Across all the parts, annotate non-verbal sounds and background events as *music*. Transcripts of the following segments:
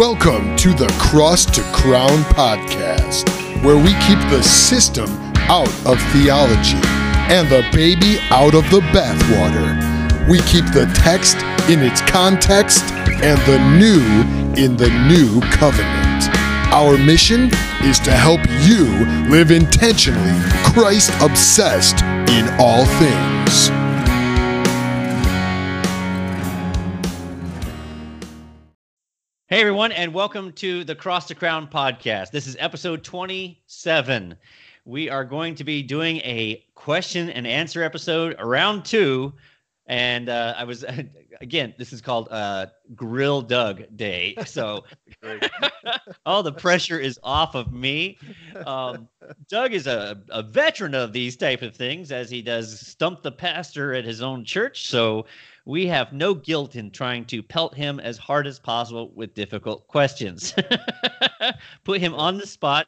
Welcome to the Cross to Crown podcast, where we keep the system out of theology and the baby out of the bathwater. We keep the text in its context and the new in the new covenant. Our mission is to help you live intentionally Christ obsessed in all things. Hey, everyone, and welcome to the Cross to Crown podcast. This is episode 27. We are going to be doing a question and answer episode, round two. And uh, I was, *laughs* again, this is called uh, Grill Doug Day. *laughs* So *laughs* all the pressure is off of me. Um, Doug is a, a veteran of these type of things as he does stump the pastor at his own church. So we have no guilt in trying to pelt him as hard as possible with difficult questions. *laughs* Put him on the spot.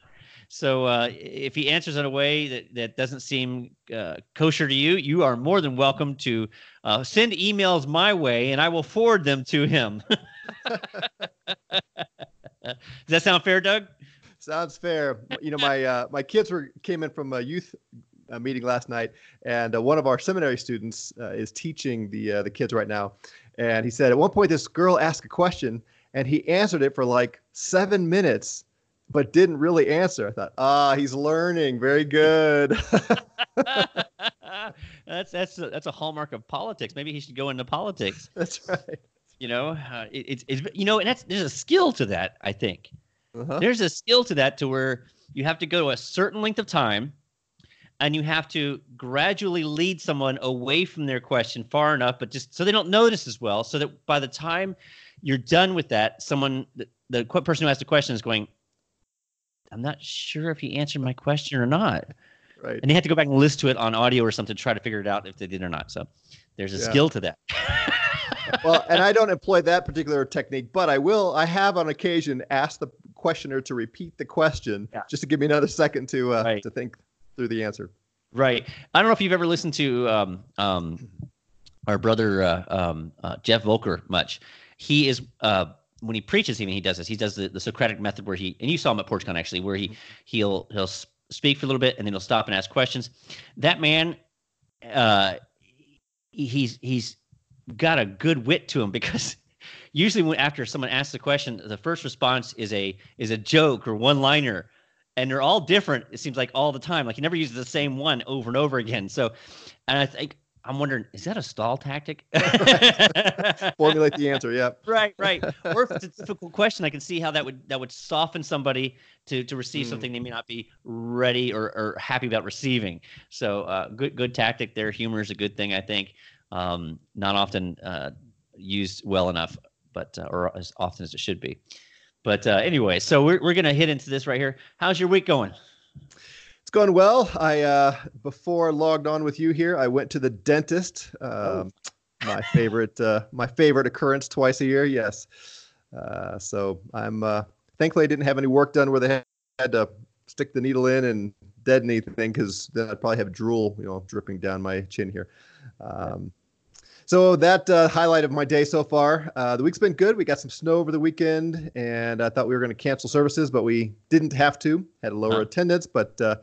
So uh, if he answers in a way that, that doesn't seem uh, kosher to you, you are more than welcome to uh, send emails my way and I will forward them to him. *laughs* Does that sound fair, Doug? Sounds fair. You know, my uh, my kids were came in from a youth uh, meeting last night, and uh, one of our seminary students uh, is teaching the uh, the kids right now, and he said at one point this girl asked a question, and he answered it for like seven minutes, but didn't really answer. I thought, ah, he's learning. Very good. *laughs* *laughs* that's that's a, that's a hallmark of politics. Maybe he should go into politics. that's right. You know, uh, it, it's it's you know, and that's there's a skill to that. I think Uh-huh. there's a skill to that to where you have to go a certain length of time and you have to gradually lead someone away from their question far enough but just so they don't notice as well so that by the time you're done with that someone the, the qu- person who asked the question is going i'm not sure if he answered my question or not Right. and you have to go back and listen to it on audio or something to try to figure it out if they did or not so there's a Yeah. skill to that *laughs* well, and I don't employ that particular technique, but I will. I have on occasion asked the questioner to repeat the question Yeah. just to give me another second to uh, Right. to think through the answer. Right. I don't know if you've ever listened to um, um, our brother uh, um, uh, Jeff Volker much. He is uh, when he preaches, even he does this. He does the, the Socratic method where he and you saw him at PorchCon actually, where he he'll he'll speak for a little bit and then he'll stop and ask questions. That man, uh, he's he's got a good wit to him *laughs* because usually when after someone asks a question, the first response is a is a joke or one liner and they're all different. It seems like all the time. Like he never uses the same one over and over again. So, and I think I'm wondering, is that a stall tactic? *laughs* Formulate the answer. Yeah. right, right. Or if it's a *laughs* difficult question, I can see how that would that would soften somebody to to receive Mm. something they may not be ready or, or happy about receiving. So, uh, good good tactic there. Humor is a good thing, I think. Um, not often uh, used well enough, but uh, or as often as it should be. But uh, anyway, so we're we're gonna hit into this right here. How's your week going? It's going well. I uh, before I logged on with you here, I went to the dentist. Um, My favorite, uh, my favorite occurrence twice a year. Yes. Uh, so I'm uh, thankfully I didn't have any work done where they had- had to stick the needle in and dead anything because then I'd probably have drool, you know, dripping down my chin here. Um, so that uh, highlight of my day so far. Uh, the week's been good. We got some snow over the weekend, and I thought we were going to cancel services, but we didn't have to. Had a lower Huh. attendance, but uh,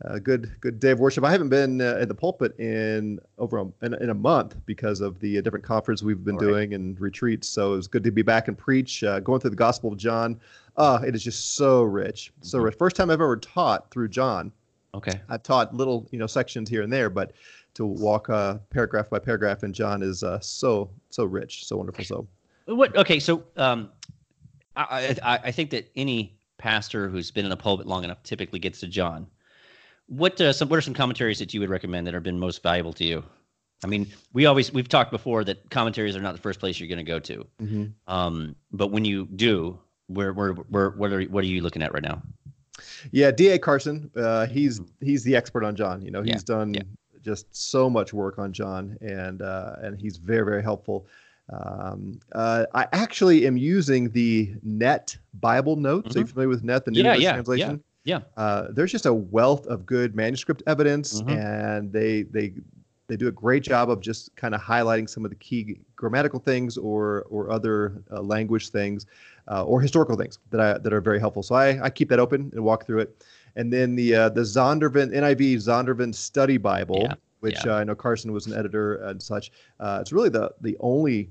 a good good day of worship. I haven't been uh, at the pulpit in over a, in, in a month because of the uh, different conferences we've been All right. doing and retreats. So it was good to be back and preach, uh, going through the Gospel of John. Uh, it is just so rich, so Mhm. rich. First time I've ever taught through John. Okay. I've taught little, you know, sections here and there, but to walk uh, paragraph by paragraph And John is uh, so so rich, so wonderful. So What? Okay, so um, I, I I think that any pastor who's been in a pulpit long enough typically gets to John. What uh, some what are some commentaries that you would recommend that have been most valuable to you? I mean, we always we've talked before that commentaries are not the first place you're going to go to. Um, but when you do, where where where what are what are you looking at right now? yeah, D.A. Carson, uh, he's he's the expert on John. You know, Yeah, he's done yeah. Just so much work on John, and uh, and he's very very helpful. Um, uh, I actually am using the NET Bible Notes. Are you familiar with NET, the New Mm-hmm. Yeah, English yeah, translation? yeah. Uh, there's just a wealth of good manuscript evidence, Mhm. and they they they do a great job of just kind of highlighting some of the key grammatical things or or other uh, language things uh, or historical things that I that are very helpful. So I, I keep that open and walk through it. And then the uh, the Zondervan NIV Zondervan Study Bible, Yeah, which yeah. uh, I know Carson was an editor and such. Uh, it's really the the only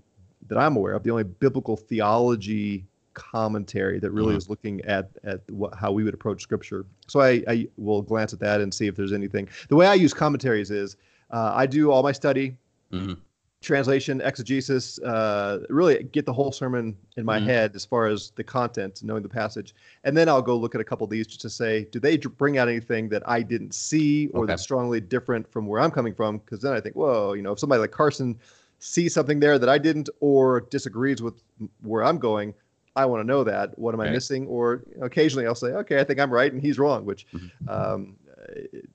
that I'm aware of the only biblical theology commentary that really Mhm. is looking at at what, how we would approach scripture. So I, I will glance at that and see if there's anything. The way I use commentaries is uh, I do all my study, Mhm. Translation, exegesis, uh, really get the whole sermon in my Mhm. head as far as the content, knowing the passage, and then I'll go look at a couple of these just to say, do they bring out anything that I didn't see or Okay. that's strongly different from where I'm coming from? Because then I think, whoa, you know, if somebody like Carson sees something there that I didn't or disagrees with where I'm going. I want to know that. What am I missing? Or occasionally I'll say, okay, I think I'm right and he's wrong, which Mhm. um,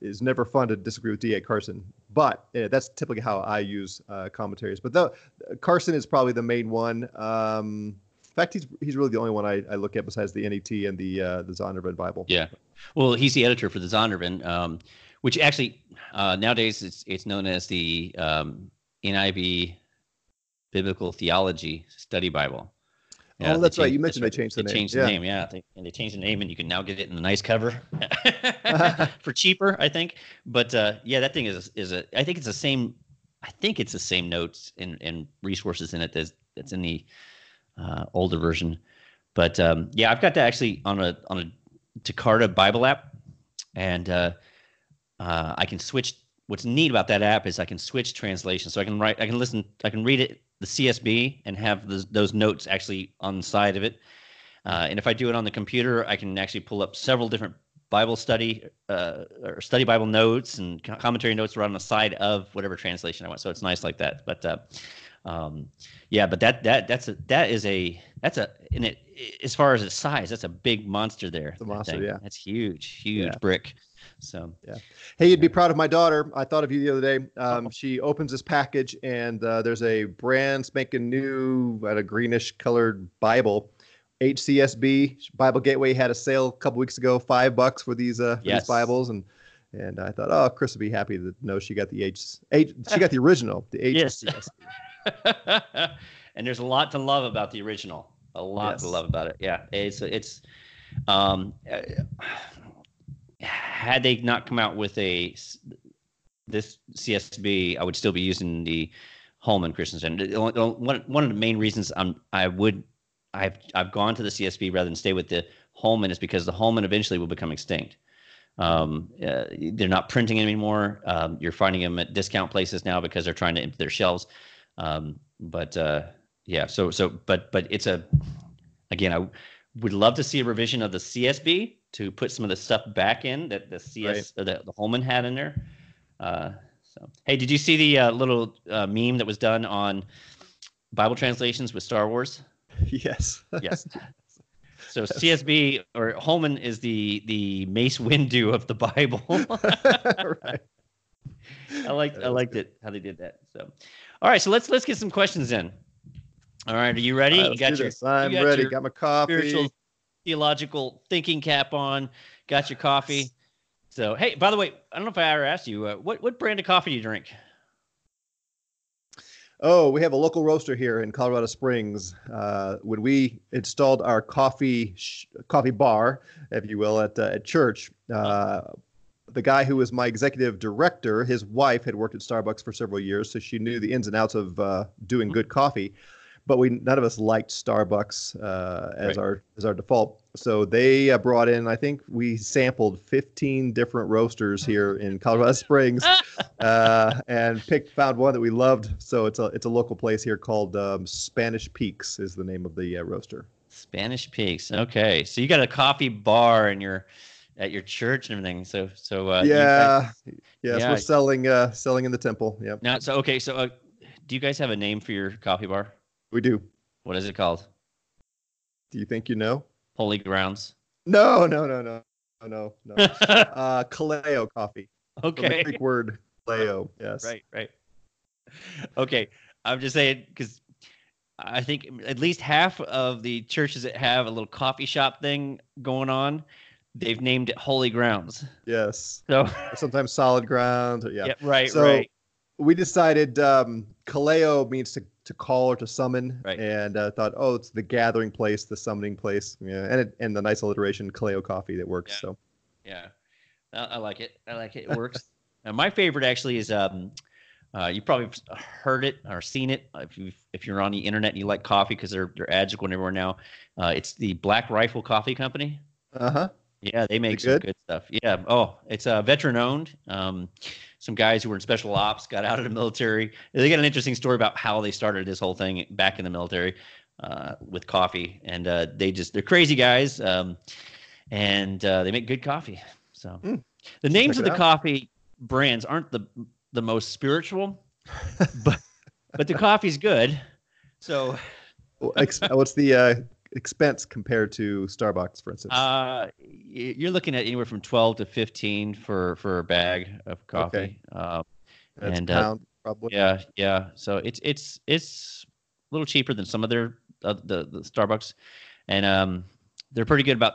is never fun to disagree with D.A. Carson. But that's typically how I use uh, commentaries. But though Carson is probably the main one. Um, in fact, he's he's really the only one I, I look at besides the NET and the uh, the Zondervan Bible. Yeah. Well, he's the editor for the Zondervan, um, which actually uh, nowadays it's it's known as the um, NIV Biblical Theology Study Bible. Oh, they that's right. changed- You mentioned they changed the They name. changed Yeah. the name, yeah. They, and they changed the name, and you can now get it in the nice cover *laughs* *laughs* for cheaper, I think. But uh, yeah, that thing is is a. I think it's the same. I think it's the same notes and, and resources in it that's that's in the uh, older version. But um, yeah, I've got that actually on a on a Jakarta Bible app, and uh, uh, I can switch. What's neat about that app is I can switch translations, so I can write, I can listen, I can read it the CSB and have those, those notes actually on the side of it. Uh, and if I do it on the computer, I can actually pull up several different Bible study uh, or study Bible notes and commentary notes right on the side of whatever translation I want. So it's nice like that. But uh, um, yeah, but that that that's a that is a that's a in it as far as its size, that's a big monster there. That monster, yeah. That's huge, huge Yeah. brick. So yeah. Hey, you'd be proud of my daughter. I thought of you the other day. Um, Oh. she opens this package, and uh, there's a brand spanking new, at a greenish colored Bible. HCSB Bible Gateway had a sale a couple weeks ago, five bucks for these uh, for Yes. these Bibles, and and I thought, oh, Chris would be happy to know she got the H, H she got the *laughs* original, the HCSB. Yes. *laughs* And there's a lot to love about the original. A lot to love about it. Yeah, it's it's um uh, had they not come out with a this CSB, I would still be using the Holman only- One one of the main reasons I'm I would I've I've gone to the CSB rather than stay with the Holman is because the Holman eventually will become extinct. Um, uh, they're not printing anymore. Um, you're finding them at discount places now because they're trying to empty their shelves. Um, but uh, yeah, so so but but it's a again, I would love to see a revision of the CSB to put some of the stuff back in that the CS or the, the Holman had in there. Uh, so hey, did you see the uh, little uh, meme that was done on Bible translations with Star Wars? yes. Yes. *laughs* So CSB or Holman is the the Mace Windu of the Bible. *laughs* right. *laughs* I liked I liked good. it how they did that. So, all right, so let's let's get some questions in. All right, are you ready? Right, you got your this. I'm you ready. Got my coffee. spiritual theological thinking cap on. Got your coffee. So, hey, by the way, I don't know if I ever asked you uh, what what brand of coffee do you drink? Oh, we have a local roaster here in Colorado Springs. Uh, when we installed our coffee sh- coffee bar, if you will, at uh, at church, uh, the guy who was my executive director, his wife had worked at Starbucks for several years, so she knew the ins and outs of uh, doing good coffee. But we none of us liked Starbucks uh, as Right. our as our default. So they uh, brought in. I think we sampled 15 different roasters here in Colorado *laughs* Springs *laughs* uh, and picked found one that we loved. So it's a it's a local place here called um, Spanish Peaks is the name of the uh, roaster. Spanish Peaks. Okay, so you got a coffee bar in your at your church and everything. So so uh, you guys- yeah, yes, yeah. we're selling uh, selling in the temple. Yep, now so okay, so uh, do you guys have a name for your coffee bar? We do. What is it called? Do you think you know? Holy Grounds. No, no, no, no, no, no, no. *laughs* uh, Kaleo coffee. From the okay. Greek word Kaleo. Yes. Right, right. Okay, I'm just saying because I think at least half of the churches that have a little coffee shop thing going on, they've named it Holy Grounds. Yes. So sometimes solid ground. Yeah. yeah, right, So, right. we decided um, Kaleo means to, to call or to summon, Right. and uh, thought, oh, it's the gathering place, the summoning place, yeah, and it, and the nice alliteration, Kaleo coffee that works. Yeah. So Yeah, I, I like it. I like it. It works. *laughs* and my favorite actually is um, uh, you probably heard it or seen it if you if you're on the internet and you like coffee because their their ads going everywhere now. Uh, it's the Black Rifle Coffee Company. uh huh. Yeah, they make some good? good stuff. Yeah. Oh, it's uh, veteran owned. Um, some guys who were in special ops got out of the military. They got an interesting story about how they started this whole thing back in the military uh, with coffee, and uh, they just they're crazy guys, um, and uh, they make good coffee. So Mm. the names of the out. coffee brands aren't the the most spiritual, *laughs* but but the coffee's good. So what's the uh, expense compared to Starbucks, for instance? Uh, you're looking at anywhere from twelve to fifteen for for a bag of coffee. Okay. Uh, That's and, uh, pound, probably. yeah, yeah. So it's it's it's a little cheaper than some of their uh, the the Starbucks, and um, they're pretty good about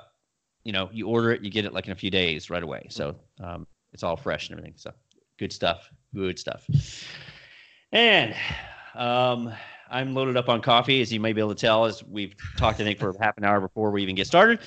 you know you order it, you get it like in a few days right away. So um, it's all fresh and everything. So good stuff, good stuff. And um, I'm loaded up on coffee, as you may be able to tell, as we've talked, I think, for half an hour before we even get started,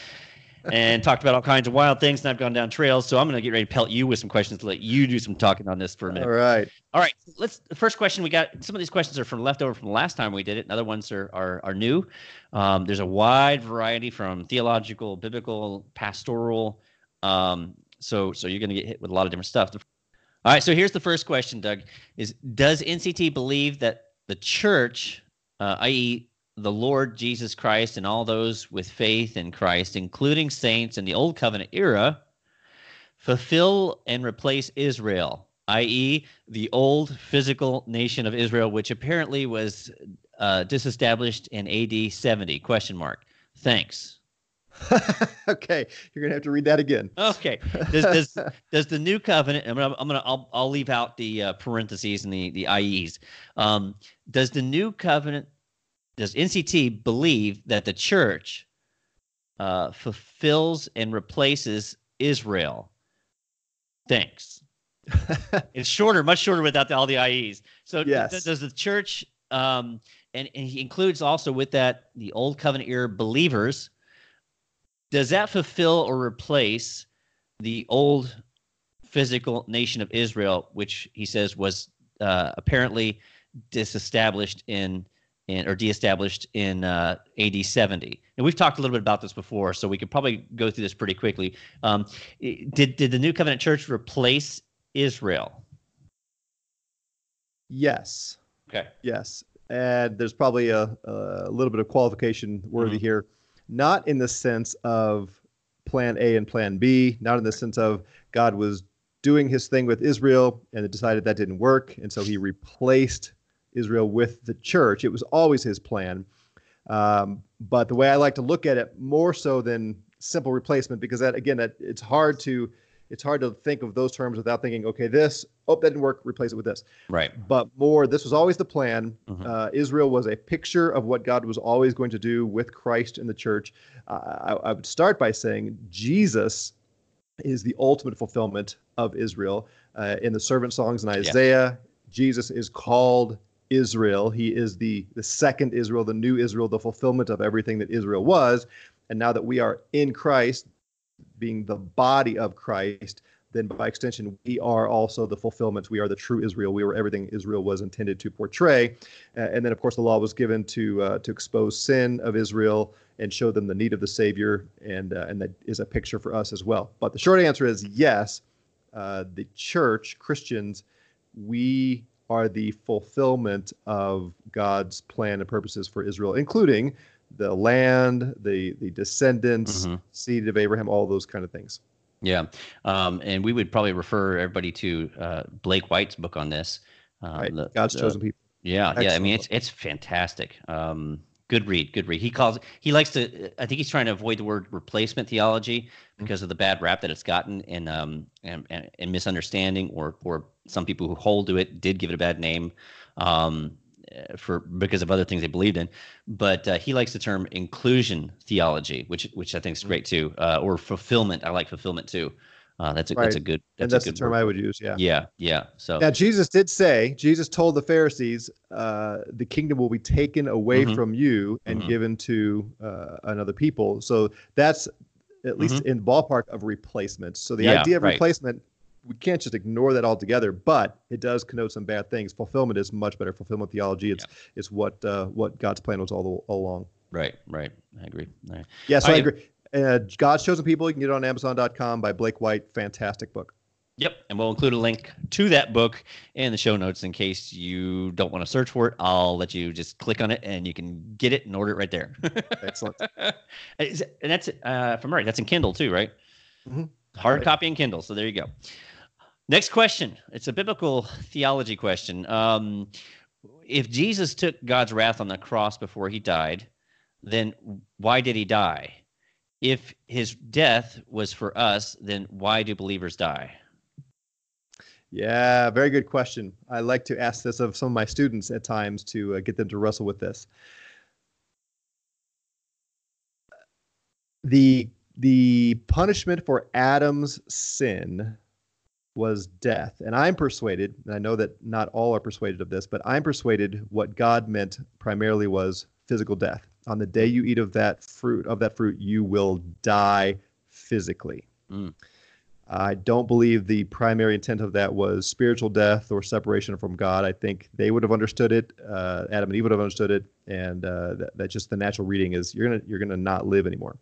and *laughs* talked about all kinds of wild things. And I've gone down trails, so I'm going to get ready to pelt you with some questions to let you do some talking on this for a minute. All right. All right, let's. The first question we got. Some of these questions are from leftover from the last time we did it. and other ones are are, are new. Um, there's a wide variety from theological, biblical, pastoral. Um, so so you're going to get hit with a lot of different stuff. All right, so here's the first question, Doug. Is does NCT believe that the church, uh, i.e., the Lord Jesus Christ and all those with faith in Christ, including saints in the Old Covenant era, fulfill and replace Israel, i.e., the old physical nation of Israel, which apparently was uh, disestablished in AD 70? Question mark. Thanks. *laughs* okay, you're gonna have to read that again. Okay. Does does *laughs* does the new covenant? I'm gonna I'm gonna I'll I'll leave out the uh, parentheses and the the IEs. Um, does the new covenant? Does NCT believe that the church uh, fulfills and replaces Israel? Thanks. *laughs* It's shorter, much shorter without the, all the IEs. So Yes. d- does the church, um, and, and he includes also with that the old covenant era believers, does that fulfill or replace the old physical nation of Israel, which he says was uh, apparently disestablished in, in or deestablished in uh, AD 70? And we've talked a little bit about this before, so we could probably go through this pretty quickly. Um, did did the New Covenant Church replace Israel? yes. Okay. Yes, and there's probably a, a little bit of qualification worthy Mhm. here, not in the sense of Plan A and Plan B, not in the sense of God was doing His thing with Israel and it decided that didn't work, and so He replaced Israel with the church. It was always His plan, um, but the way I like to look at it, more so than simple replacement, because that again, that it's hard to it's hard to think of those terms without thinking, okay, this oh that didn't work, replace it with this. Right. but more this was always the plan. Mhm. uh, israel was a picture of what god was always going to do with christ in the church. Uh, I, I would start by saying jesus is the ultimate fulfillment of israel. Uh, in the servant songs in isaiah jesus is called israel. He is the the second israel the new israel the fulfillment of everything that israel was. And now that we are in christ being the body of christ then by extension, we are also the fulfillment. We are the true Israel. We were everything Israel was intended to portray. Uh, and then, of course, the law was given to uh, to expose sin of Israel and show them the need of the Savior, and uh, and that is a picture for us as well. But the short answer is yes. Uh, the church, Christians, we are the fulfillment of God's plan and purposes for Israel, including the land, the the descendants, Mhm. seed of Abraham, all those kind of things. Yeah, um, and we would probably refer everybody to uh, Blake White's book on this. Um, Right? the- God's the- chosen people. Yeah, yeah. I mean, it's it's fantastic. Um, good read, good read. He calls he likes to. I think he's trying to avoid the word replacement theology because of the bad rap that it's gotten and um and, and, and misunderstanding, or or some people who hold to it did give it a bad name. Um, for because of other things they believed in, but uh, he likes the term inclusion theology, which which I think is great too, uh, or fulfillment. I like fulfillment too. Uh, that's a Right. that's a good and that's, that's a the term word. I would use. Yeah. Yeah, yeah. So Now Jesus did say, Jesus told the Pharisees, uh, the kingdom will be taken away Mhm. from you and Mhm. given to uh, another people. So that's at least in ballpark of replacement. So the Mm-hmm. Yeah, idea of right. replacement, we can't just ignore that altogether, but it does connote some bad things. Fulfillment is much better. Fulfillment theology, it's it's what uh, what God's plan was all, all along. right, right. I agree. Right. Yeah, so All I agree. Uh, God's Chosen People, you can get it on Amazon.com by Blake White. Fantastic book. Yep, and we'll include a link to that book in the show notes in case you don't want to search for it. I'll let you just click on it and you can get it and order it right there. *laughs* Excellent. And that's uh, from right. That's in Kindle too, right? Mhm. Hard Right. copy and Kindle. So there you go. Next question. It's a biblical theology question. Um, if Jesus took God's wrath on the cross before he died, then why did he die? If his death was for us, then why do believers die? Yeah, very good question. I like to ask this of some of my students at times to uh, get them to wrestle with this. The the punishment for Adam's sin was death, and I'm persuaded, and I know that not all are persuaded of this, but I'm persuaded what God meant primarily was physical death. On the day you eat of that fruit of that fruit, you will die physically. Mm. I don't believe the primary intent of that was spiritual death or separation from God. I think they would have understood it. Uh, Adam and Eve would have understood it, and uh, that, that just the natural reading is you're gonna you're gonna not live anymore.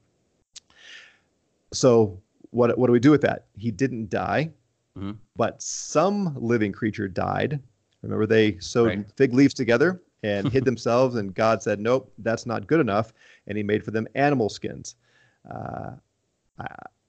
So what what do we do with that? He didn't die, Mhm. but some living creature died. Remember, they sewed Right. fig leaves together and *laughs* hid themselves, and God said, "Nope, that's not good enough," and He made for them animal skins. Uh, uh,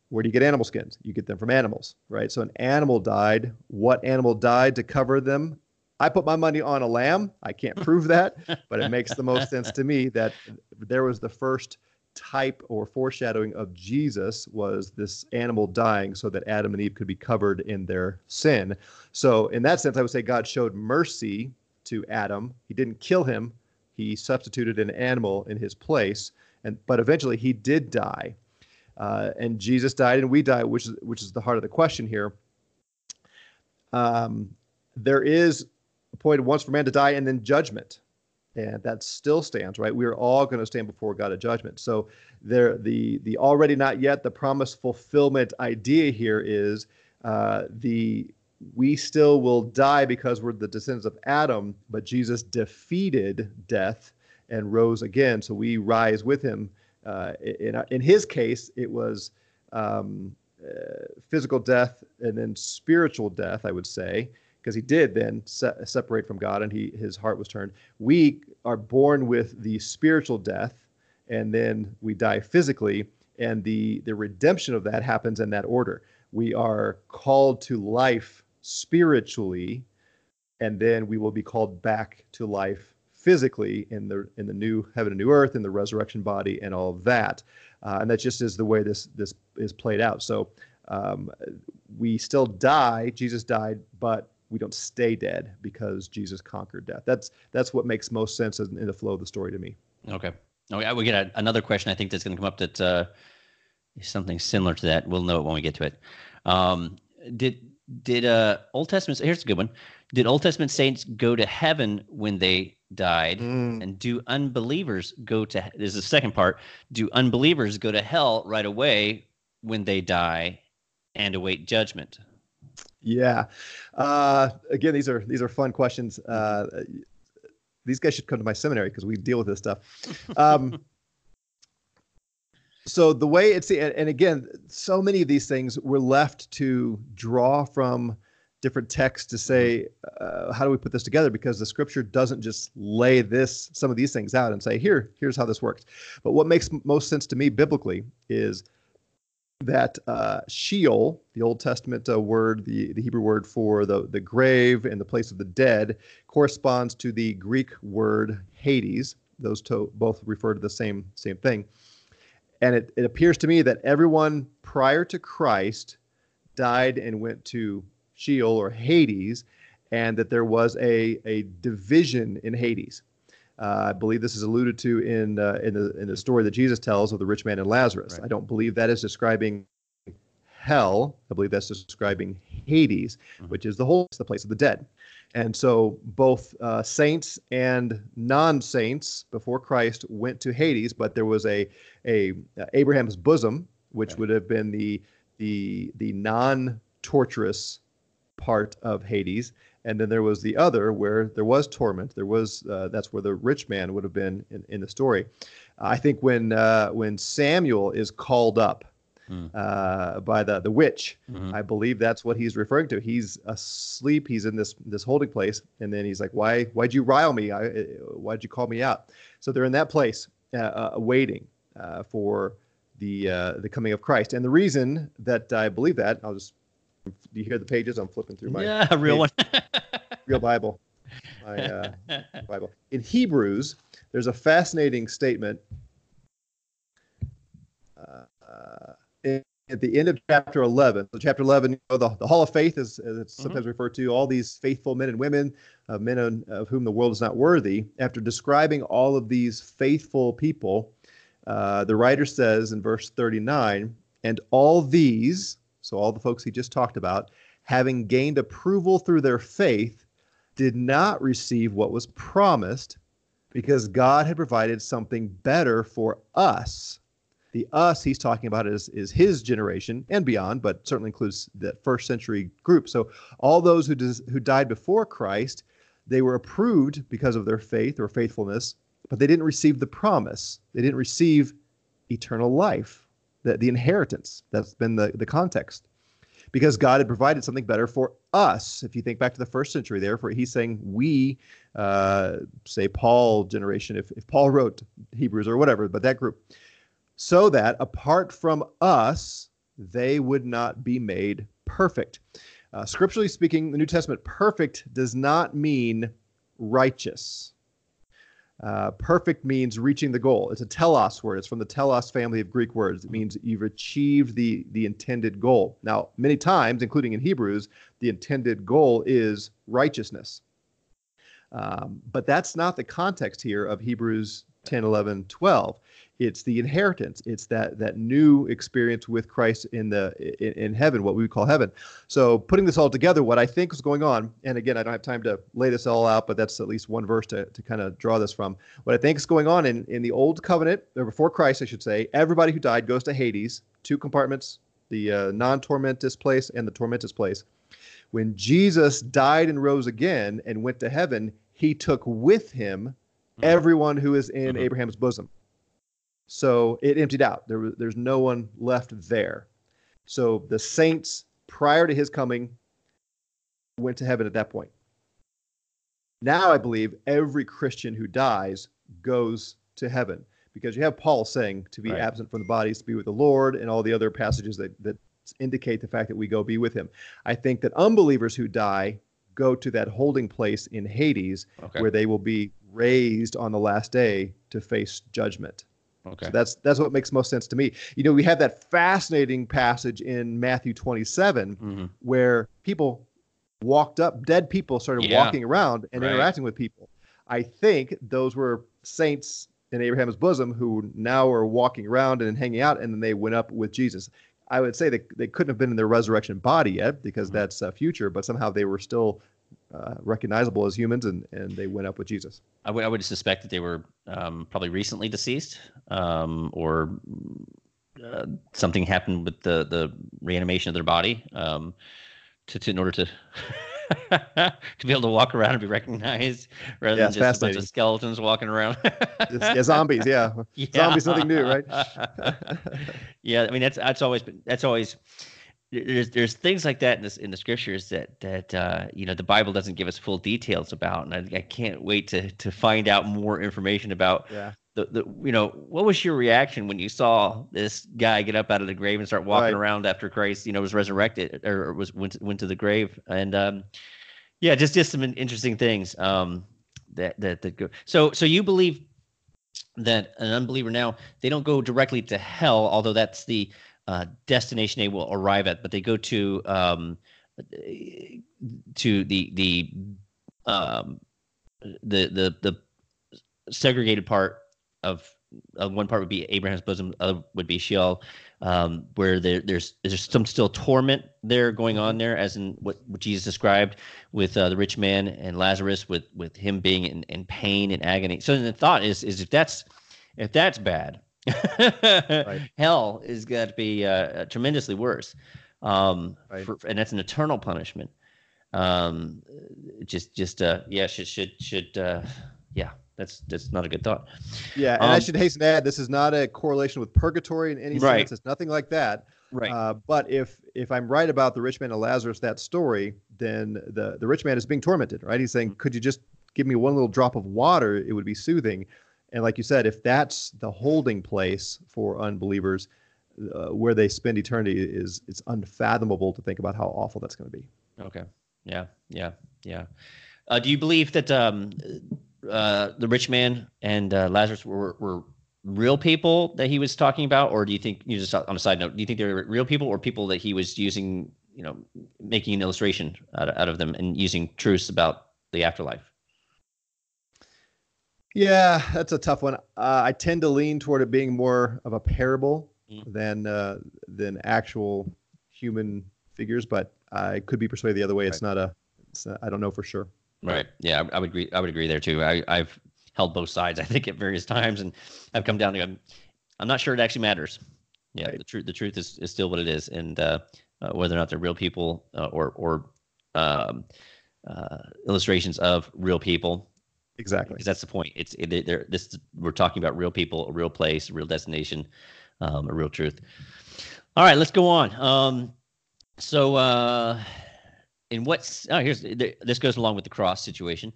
where do you get animal skins? You get them from animals, right? So an animal died. What animal died to cover them? I put my money on a lamb. I can't prove that, but it makes the most sense to me that there was the first type or foreshadowing of Jesus was this animal dying so that Adam and Eve could be covered in their sin. So in that sense, I would say God showed mercy to Adam. He didn't kill him. He substituted an animal in his place, and but eventually he did die. Uh, and Jesus died, and we die, which is which is the heart of the question here. Um, there is appointed once for man to die, and then judgment, and that still stands, right? We are all going to stand before God at judgment. So there, the the already not yet, the promise fulfillment idea here is uh, the we still will die because we're the descendants of Adam, but Jesus defeated death and rose again, so we rise with him uh, in, in his case, it was um, uh, physical death and then spiritual death, I would say, because he did then se- separate from God and he his heart was turned. We are born with the spiritual death, and then we die physically, and the the redemption of that happens in that order. We are called to life spiritually, and then we will be called back to life physically in the in the new heaven and new earth in the resurrection body and all of that uh, and that just is the way this this is played out so um, we still die jesus died but we don't stay dead because jesus conquered death that's that's what makes most sense in, in the flow of the story to me Okay. Okay. We get a, another question. I think that's going to come up that uh, is something similar to that. We'll know it when we get to it. Um, did did uh, Old Testament? Here's a good one. Did Old Testament saints go to heaven when they died? Mm. And do unbelievers go to? There's the second part. Do unbelievers go to hell right away when they die and await judgment? Yeah. Uh, again these are these are fun questions. Uh, these guys should come to my seminary because we deal with this stuff. Um, *laughs* so the way it's and, and again so many of these things we're left to draw from different texts to say uh, how do we put this together? Because the scripture doesn't just lay this some of these things out and say here here's how this works. But what makes most sense to me biblically is that uh, Sheol, the Old Testament uh, word, the, the Hebrew word for the, the grave and the place of the dead, corresponds to the Greek word Hades. Those to, both refer to the same same thing. And it, it appears to me that everyone prior to Christ died and went to Sheol or Hades, and that there was a, a division in Hades. Uh, I believe this is alluded to in uh, in the in the story that Jesus tells of the rich man and Lazarus. Right. I don't believe that is describing hell. I believe that's describing Hades, Mhm. which is the whole the place of the dead. And so both uh, saints and non-saints before Christ went to Hades, but there was a a uh, Abraham's bosom, which would have been the the the non-torturous part of Hades, and then there was the other where there was torment. There was uh, that's where the rich man would have been in, in the story. I think when uh, when Samuel is called up Hmm. uh, by the the witch, Mhm. I believe that's what he's referring to. He's asleep. He's in this this holding place, and then he's like, "Why why'd you rile me? I, uh, why'd you call me out?" So they're in that place, uh, uh, waiting uh, for the uh, the coming of Christ. And the reason that I believe that, I'll just do you hear the pages? I'm flipping through my yeah, real one. *laughs* real Bible. My uh, *laughs* Bible. In Hebrews, there's a fascinating statement. Uh, in- at the end of chapter 11, so chapter 11, you know, the, the Hall of Faith is, as it's sometimes referred to, all these faithful men and women, uh, men of, of whom the world is not worthy. After describing all of these faithful people, uh, the writer says in verse 39, and all these, so all the folks he just talked about, having gained approval through their faith, did not receive what was promised because God had provided something better for us. The us he's talking about is, is his generation and beyond, but certainly includes that first century group. So all those who, who died before Christ, they were approved because of their faith or faithfulness, but they didn't receive the promise. They didn't receive eternal life, the, the inheritance. That's been the, the context because God had provided something better for us. If you think back to the first century, therefore, he's saying we, uh, say Paul generation, if, if Paul wrote Hebrews or whatever, but that group, so that apart from us, they would not be made perfect. Uh, scripturally speaking, the New Testament perfect does not mean righteous. Uh, perfect means reaching the goal. It's a telos word. It's from the telos family of Greek words. It means you've achieved the the intended goal. Now, many times, including in Hebrews, the intended goal is righteousness. Um, but that's not the context here of Hebrews 10, 11, 12. It's the inheritance. It's that that new experience with Christ in the in, in heaven, what we would call heaven. So putting this all together, what I think is going on, and again, I don't have time to lay this all out, but that's at least one verse to, to kind of draw this from. What I think is going on in, in the old covenant, or before Christ, I should say, everybody who died goes to Hades, two compartments, the uh, non-tormentous place and the tormentous place. When Jesus died and rose again and went to heaven, he took with him Mhm. everyone who is in Mhm. Abraham's bosom. So it emptied out. There was there's no one left there. So the saints prior to his coming went to heaven at that point. Now I believe every Christian who dies goes to heaven because you have Paul saying to be Right. absent from the bodies to be with the Lord and all the other passages that that indicate the fact that we go be with him. I think that unbelievers who die go to that holding place in Hades Okay. where they will be raised on the last day to face judgment. Okay. So that's that's what makes most sense to me. You know, we have that fascinating passage in Matthew 27 hmm where people walked up, dead people started Yeah. walking around and Right. interacting with people. I think those were saints in Abraham's bosom who now are walking around and hanging out, and then they went up with Jesus. I would say that they couldn't have been in their resurrection body yet because Mhm. that's uh, future, but somehow they were still uh, recognizable as humans, and, and they went up with Jesus. I would I would suspect that they were um, probably recently deceased, um, or uh, something happened with the the reanimation of their body, um, to, to in order to *laughs* to be able to walk around and be recognized, rather Yeah, than just a bunch of skeletons walking around. *laughs* yeah, zombies, yeah. *laughs* Zombies, nothing new, right? yeah, I mean that's that's always been that's always there's there's things like that in this in the scriptures that that uh, you know the Bible doesn't give us full details about, and I, I can't wait to to find out more information about Yeah. the the you know what was your reaction when you saw this guy get up out of the grave and start walking Right. around after Christ you know was resurrected or was went to, went to the grave and um yeah just just some interesting things um that that that go so so you believe that an unbeliever now they don't go directly to hell although that's the uh, destination they will arrive at but they go to um to the the um the the the segregated part of uh, one part would be Abraham's bosom, other would be Sheol, um, where there, there's there's some still torment there going on there, as in what, what Jesus described with uh, the rich man and Lazarus, with with him being in, in pain and agony. So the thought is is if that's if that's bad, right. *laughs* hell is going to be uh, tremendously worse, um, right. for, and that's an eternal punishment. Um, just just uh, yeah, should should should uh, yeah that's that's not a good thought. Yeah, and um, I should hasten to add, this is not a correlation with purgatory in any right. sense. It's nothing like that. Right. Uh, but if if I'm right about the rich man and Lazarus, that story, then the the rich man is being tormented, right? He's saying, mm-hmm. "Could you just give me one little drop of water? It would be soothing." And like you said, if that's the holding place for unbelievers, uh, where they spend eternity is it's unfathomable to think about how awful that's going to be. Okay. Yeah. Yeah. Yeah. Uh, do you believe that um, uh, the rich man and uh, Lazarus were, were real people that he was talking about, or do you think you just on a side note, do you think they were real people or people that he was using, you know, making an illustration out of, out of them and using truths about the afterlife? Yeah, that's a tough one. Uh, I tend to lean toward it being more of a parable mm. than uh, than actual human figures, but I could be persuaded the other way. Right. It's not a. It's not, I don't know for sure. Right. Yeah, I, I, would agree. I would agree there too. I, I've held both sides, I think, at various times, and I've come down to I'm, I'm not sure it actually matters. Yeah, right. the truth the truth is, is still what it is, and uh, uh, whether or not they're real people uh, or or um, uh, illustrations of real people. Exactly. Because that's the point. It's it, they're, this we're talking about real people, a real place, a real destination, um, a real truth. All right, let's go on. Um, so uh, in what's oh here's this goes along with the cross situation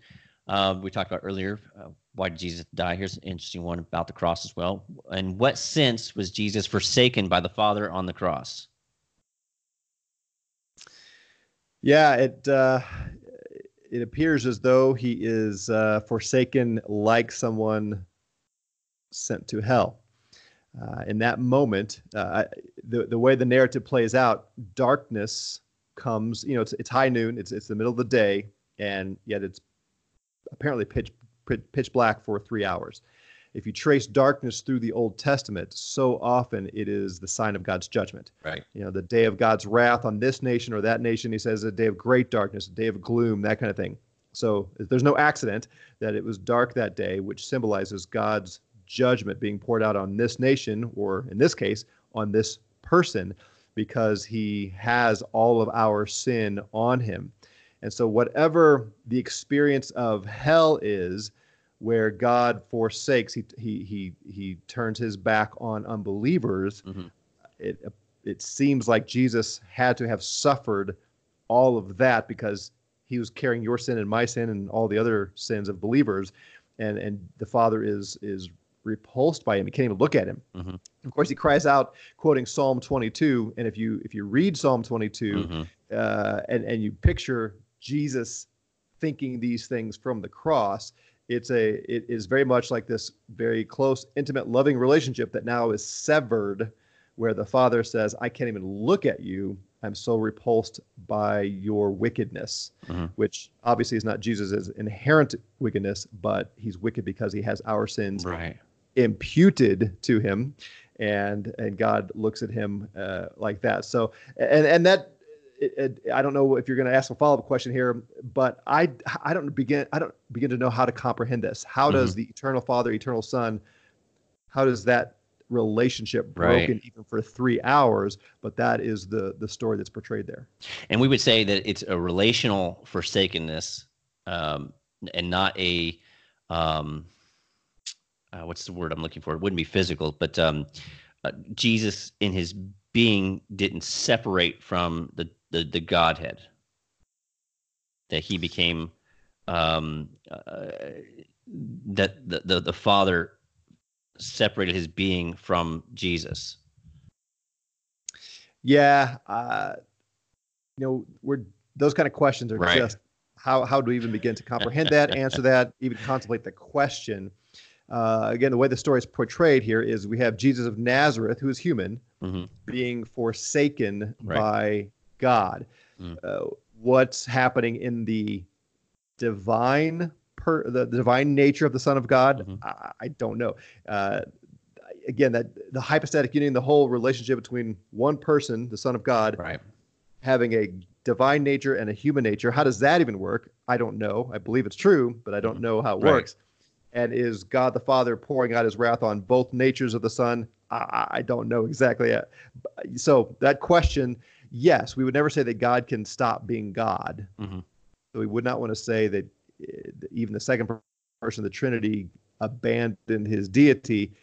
uh, we talked about earlier uh, why did jesus die here's an interesting one about the cross as well in what sense was jesus forsaken by the father on the cross yeah it uh, it appears as though he is uh, forsaken like someone sent to hell uh, in that moment uh, the, the way the narrative plays out darkness comes, you know, it's it's high noon, it's it's the middle of the day, and yet it's apparently pitch pitch black for three hours. If you trace darkness through the Old Testament, so often it is the sign of God's judgment. Right. You know, the day of God's wrath on this nation or that nation. He says a day of great darkness, a day of gloom, that kind of thing. So there's no accident that it was dark that day, which symbolizes God's judgment being poured out on this nation, or in this case, on this person because he has all of our sin on him. And so, whatever the experience of hell is, where God forsakes, he he he he turns his back on unbelievers. Mm-hmm. It it seems like Jesus had to have suffered all of that because he was carrying your sin and my sin and all the other sins of believers, and and the Father is is repulsed by him. He can't even look at him. Mm-hmm. Of course, he cries out, quoting Psalm 22. And if you if you read Psalm 22 mm-hmm. uh, and and you picture Jesus thinking these things from the cross, it's a it is very much like this very close, intimate, loving relationship that now is severed, where the Father says, "I can't even look at you." I'm so repulsed by your wickedness, mm-hmm. which obviously is not Jesus' inherent wickedness, but he's wicked because he has our sins right imputed to him and and God looks at him uh, like that. So and and that it, it, I don't know if you're going to ask a follow up question here, but I I don't begin I don't begin to know how to comprehend this. How mm-hmm. does the eternal Father, eternal Son, how does that relationship broken right. even for three hours? But that is the the story that's portrayed there. And we would say that it's a relational forsakenness, um, and not a um, uh, what's the word I'm looking for? It wouldn't be physical, but um, uh, Jesus in his being didn't separate from the the, the Godhead. That he became um, uh, that the, the the Father separated his being from Jesus. Yeah, uh, you know, we're those kind of questions are right. just how how do we even begin to comprehend that, *laughs* answer that, even contemplate the question? uh, again, the way the story is portrayed here is we have Jesus of Nazareth, who is human, mm-hmm. being forsaken right. by God. Mm. Uh, what's happening in the divine per the, the, divine nature of the Son of God? Mm-hmm. I, I, don't know. Uh, again, that the hypostatic union, the whole relationship between one person, the Son of God, Right. having a divine nature and a human nature. How does that even work? I don't know. I believe it's true, but I don't know how it Mm-hmm. Right. works. And is God the Father pouring out his wrath on both natures of the Son? I, I don't know exactly. yet. So that question, yes, we would never say that God can stop being God. Mhm. So we would not want to say that uh, even the second person of the Trinity abandoned his deity.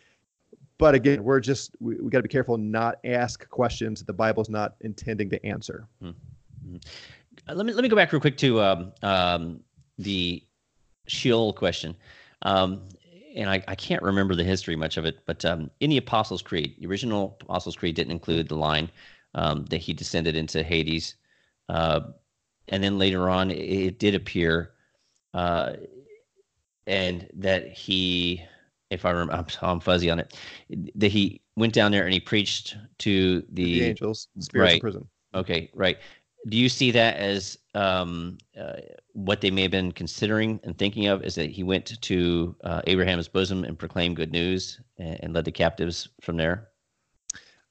But again, we're just we, we got to be careful not ask questions that the Bible's not intending to answer. Uh, let me let me go back real quick to um, um, the Sheol question. Um, and I, I can't remember the history much of it, but um, in the Apostles' Creed, the original Apostles' Creed didn't include the line um, that he descended into Hades. Uh, and then later on, it, it did appear, uh, and that he, if I remember, I'm, I'm fuzzy on it, that he went down there and he preached to The, the angels, spirits in right. prison. Okay, right. Do you see that as um, uh, what they may have been considering and thinking of? Is that he went to uh, Abraham's bosom and proclaimed good news and, and led the captives from there?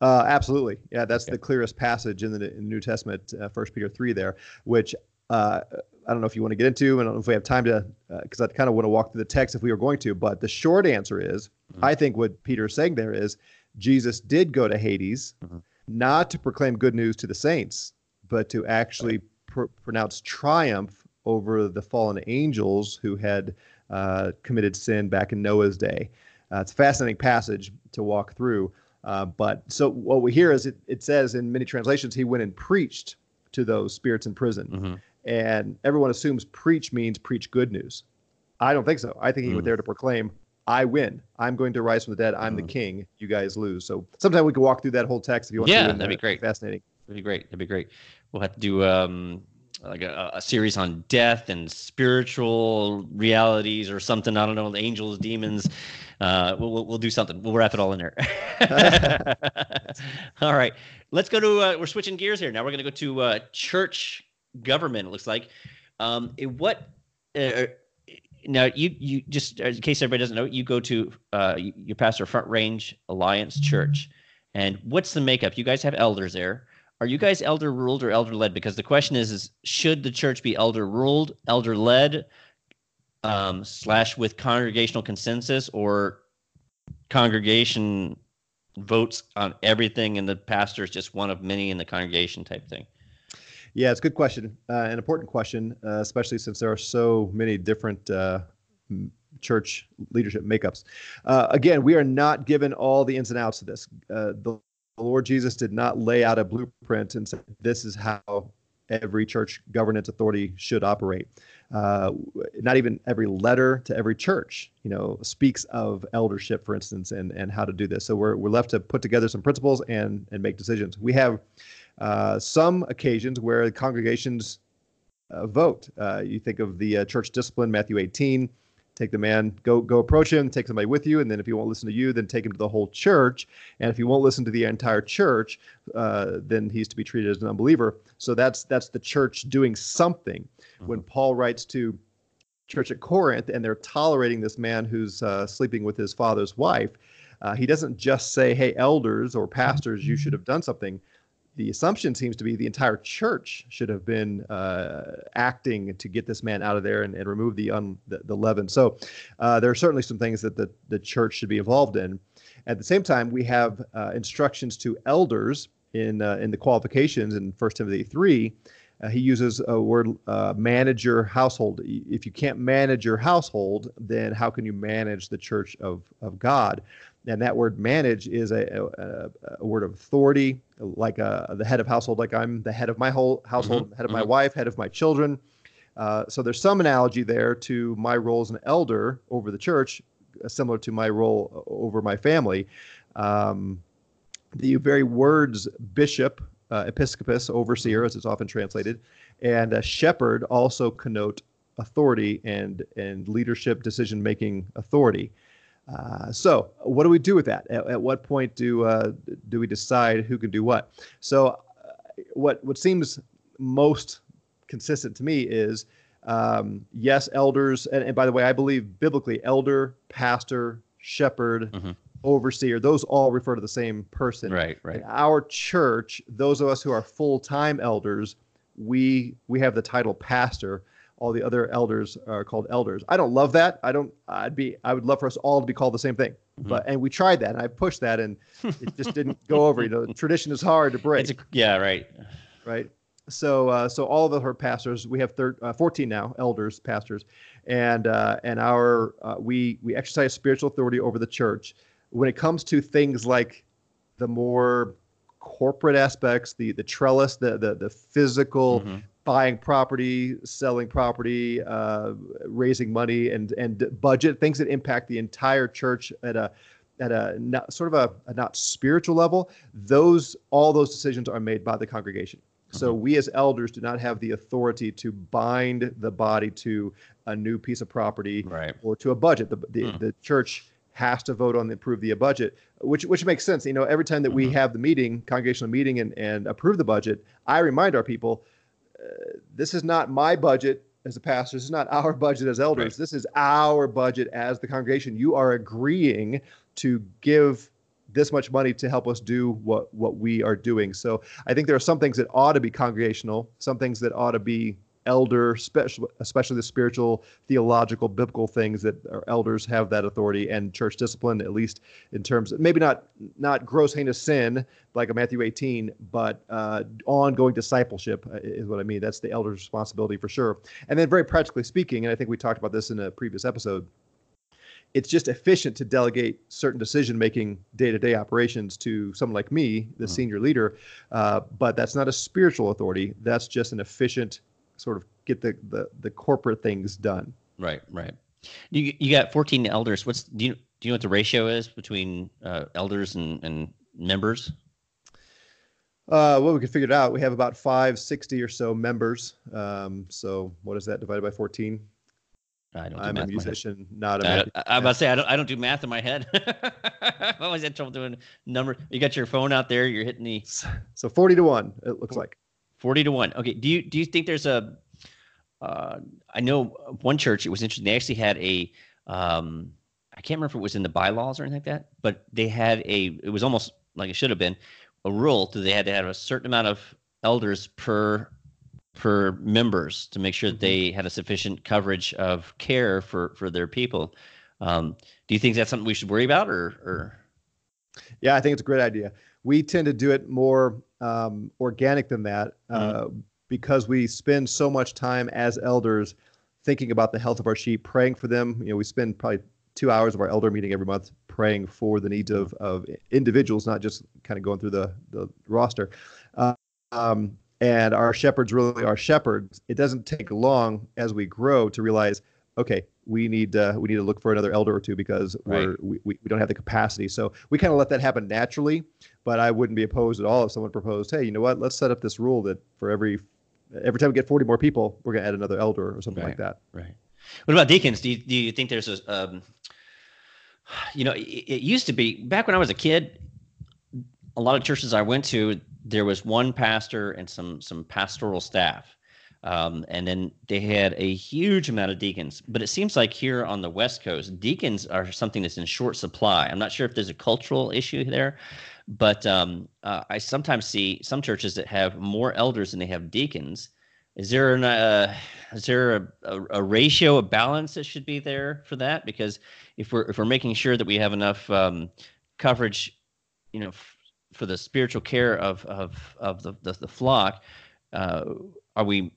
Uh, absolutely. Yeah, that's Okay. the clearest passage in the, in the New Testament, uh, First Peter three there, which uh, I don't know if you want to get into. I don't know if we have time to, because I kind of want to walk through the text if we were going to. But the short answer is, Mhm. I think what Peter is saying there is, Jesus did go to Hades, Mhm. not to proclaim good news to the saints, but to actually pr- pronounce triumph over the fallen angels who had uh, committed sin back in Noah's day. Uh, it's a fascinating passage to walk through. Uh, but so what we hear is it, it says in many translations, he went and preached to those spirits in prison. Mm-hmm. And everyone assumes preach means preach good news. I don't think so. I think he went Mm. there to proclaim, I win. I'm going to rise from the dead. I'm the Mm. king. You guys lose. So sometime we can walk through that whole text if you want Yeah, to. and, that'd be great. Fascinating. That'd be great. That'd be great. We'll have to do um, like a, a series on death and spiritual realities or something. I don't know, angels, demons. Uh, we'll, we'll, do something. We'll wrap it all in there. *laughs* *laughs* all right. Let's go to, uh, we're switching gears here. Now we're going to go to uh, church government, it looks like. Um, what, uh, now you, you just, in case everybody doesn't know, you go to, uh, you, you pastor Front Range Alliance Church. And what's the makeup? You guys have elders there. Are you guys elder ruled or elder led? Because the question is, is should the church be elder ruled, elder led, um, slash with congregational consensus, or congregation votes on everything and the pastor is just one of many in the congregation type thing? Yeah, it's a good question, uh, an important question, uh, especially since there are so many different uh, church leadership makeups. Uh, again, we are not given all the ins and outs of this. Uh, the, Lord Jesus did not lay out a blueprint and say, this is how every church governance authority should operate. Uh, not even every letter to every church, you know, speaks of eldership, for instance, and, and how to do this. So we're, we're left to put together some principles and, and make decisions. We have uh, some occasions where congregations uh, vote. Uh, you think of the uh, church discipline, Matthew 18. Take the man, go go approach him, take somebody with you, and then if he won't listen to you, then take him to the whole church. And if he won't listen to the entire church, uh, then he's to be treated as an unbeliever. So that's that's the church doing something. When Paul writes to church at Corinth and they're tolerating this man who's uh, sleeping with his father's wife, uh, he doesn't just say, "Hey, elders or pastors, you should have done something." The assumption seems to be the entire church should have been uh, acting to get this man out of there and, and remove the, un, the the leaven. So uh, there are certainly some things that the, the church should be involved in. At the same time, we have uh, instructions to elders in uh, in the qualifications in 1 Timothy three. Uh, he uses a word uh, manage your household. If you can't manage your household, then how can you manage the church of, of God? And that word manage is a, a, a word of authority, like uh, the head of household, like I'm the head of my whole household, Mhm, head of my mhm. wife, head of my children. Uh, so there's some analogy there to my role as an elder over the church, uh, similar to my role over my family. Um, the very words bishop, uh, episcopus, overseer, as it's often translated, and uh, shepherd also connote authority and and leadership, decision making authority. Uh, so, what do we do with that? At, at what point do uh, do we decide who can do what? So, uh, what what seems most consistent to me is um, yes, elders, and, and by the way, I believe biblically, elder, pastor, shepherd, Mhm. overseer. Those all refer to the same person. Right, right. In our church, those of us who are full-time elders, we we have the title pastor. All the other elders are called elders. I don't love that. I don't. I'd be. I would love for us all to be called the same thing. Mhm. But and we tried that, and I pushed that, and it just didn't go over. You know, tradition is hard to break a, yeah, right. right? So, uh, so all of our pastors, we have thir- uh, 14 now, elders, pastors, and uh, and our uh, we we exercise spiritual authority over the church. When it comes to things like the more corporate aspects, the the trellis, the the the physical Mhm. Buying property, selling property, uh, raising money, and and budget things that impact the entire church at a at a not, sort of a, a not spiritual level. Those all those decisions are made by the congregation. So we as elders do not have the authority to bind the body to a new piece of property Right. or to a budget. The, the, Hmm. the church has to vote on the approve the budget, which which makes sense. You know, every time that we Mhm. have the meeting, congregational meeting, and and approve the budget, I remind our people, this is not my budget as a pastor. This is not our budget as elders. Right. This is our budget as the congregation. You are agreeing to give this much money to help us do what what we are doing. So I think there are some things that ought to be congregational, some things that ought to be elder, special, especially the spiritual, theological, biblical things that our elders have that authority and church discipline, at least in terms of maybe not not gross heinous sin like a Matthew 18, but uh, ongoing discipleship uh, is what I mean. That's the elder's responsibility for sure. And then very practically speaking, and I think we talked about this in a previous episode, it's just efficient to delegate certain decision making day-to-day operations to someone like me the Mhm. senior leader uh, but that's not a spiritual authority that's just an efficient sort of get the the, the corporate things done Right, right. You you got 14 elders. What's do you do you know what the ratio is between uh, elders and, and members? uh, well we could figure it out we have about 560 or so members um, so what is that divided by 14 I don't. do i'm a in my head. musician not a I, math- I, I'm about to say I don't. I don't do math in my head. *laughs* I always had trouble doing number. You got your phone out there. You're hitting the so 40 to 1 it looks like forty to one. Okay. Do you do you think there's a? Uh, I know one church. It was interesting. They actually had a. Um, I can't remember if it was in the bylaws or anything like that, but they had a. It was almost like it should have been a rule that they had to have a certain amount of elders per per members to make sure that they had a sufficient coverage of care for for their people. Um, do you think that's something we should worry about, or or Yeah, I think it's a great idea. We tend to do it more um, organic than that uh, because we spend so much time as elders thinking about the health of our sheep, praying for them. You know, we spend probably two hours of our elder meeting every month praying for the needs of, of individuals, not just kind of going through the, the roster. Uh, um, and our shepherds really are shepherds. It doesn't take long as we grow to realize, okay, we need uh, we need to look for another elder or two because Right. we, we, we don't have the capacity. So we kind of let that happen naturally. But I wouldn't be opposed at all if someone proposed, hey, you know what? Let's set up this rule that for every every time we get 40 more people, we're going to add another elder or something like that. Right. What about deacons? Do you, do you think there's a, um, you know, it, it used to be back when I was a kid, a lot of churches I went to, there was one pastor and some some pastoral staff. Um, and then they had a huge amount of deacons. But it seems like here on the West Coast, deacons are something that's in short supply. I'm not sure if there's a cultural issue there, but um, uh, I sometimes see some churches that have more elders than they have deacons. Is there an uh, is there a, a, a ratio, a balance that should be there for that? Because if we're if we're making sure that we have enough um, coverage, you know, f- for the spiritual care of of of the the, the flock, uh, are we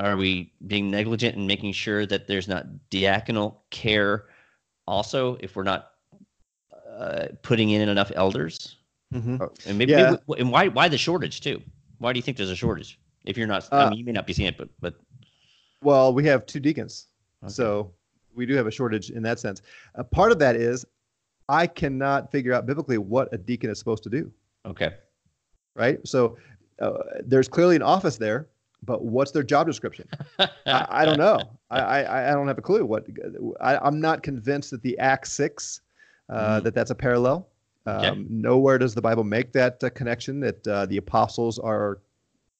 are we being negligent in making sure that there's not diaconal care? Also, if we're not uh, putting in enough elders, Mm-hmm. And maybe, Yeah. maybe- and why why the shortage too? Why do you think there's a shortage? If you're not, I Uh, mean, you may not be seeing it, but but Well, we have two deacons. okay. So we do have a shortage in that sense. A part of that is I cannot figure out biblically what a deacon is supposed to do. okay, right? So uh, there's clearly an office there, but what's their job description? *laughs* I, I don't know. I, I I don't have a clue. What I, I'm not convinced that the Act six uh, Mhm. that that's a parallel. Um, Okay. Nowhere does the Bible make that uh, connection that uh, the apostles are,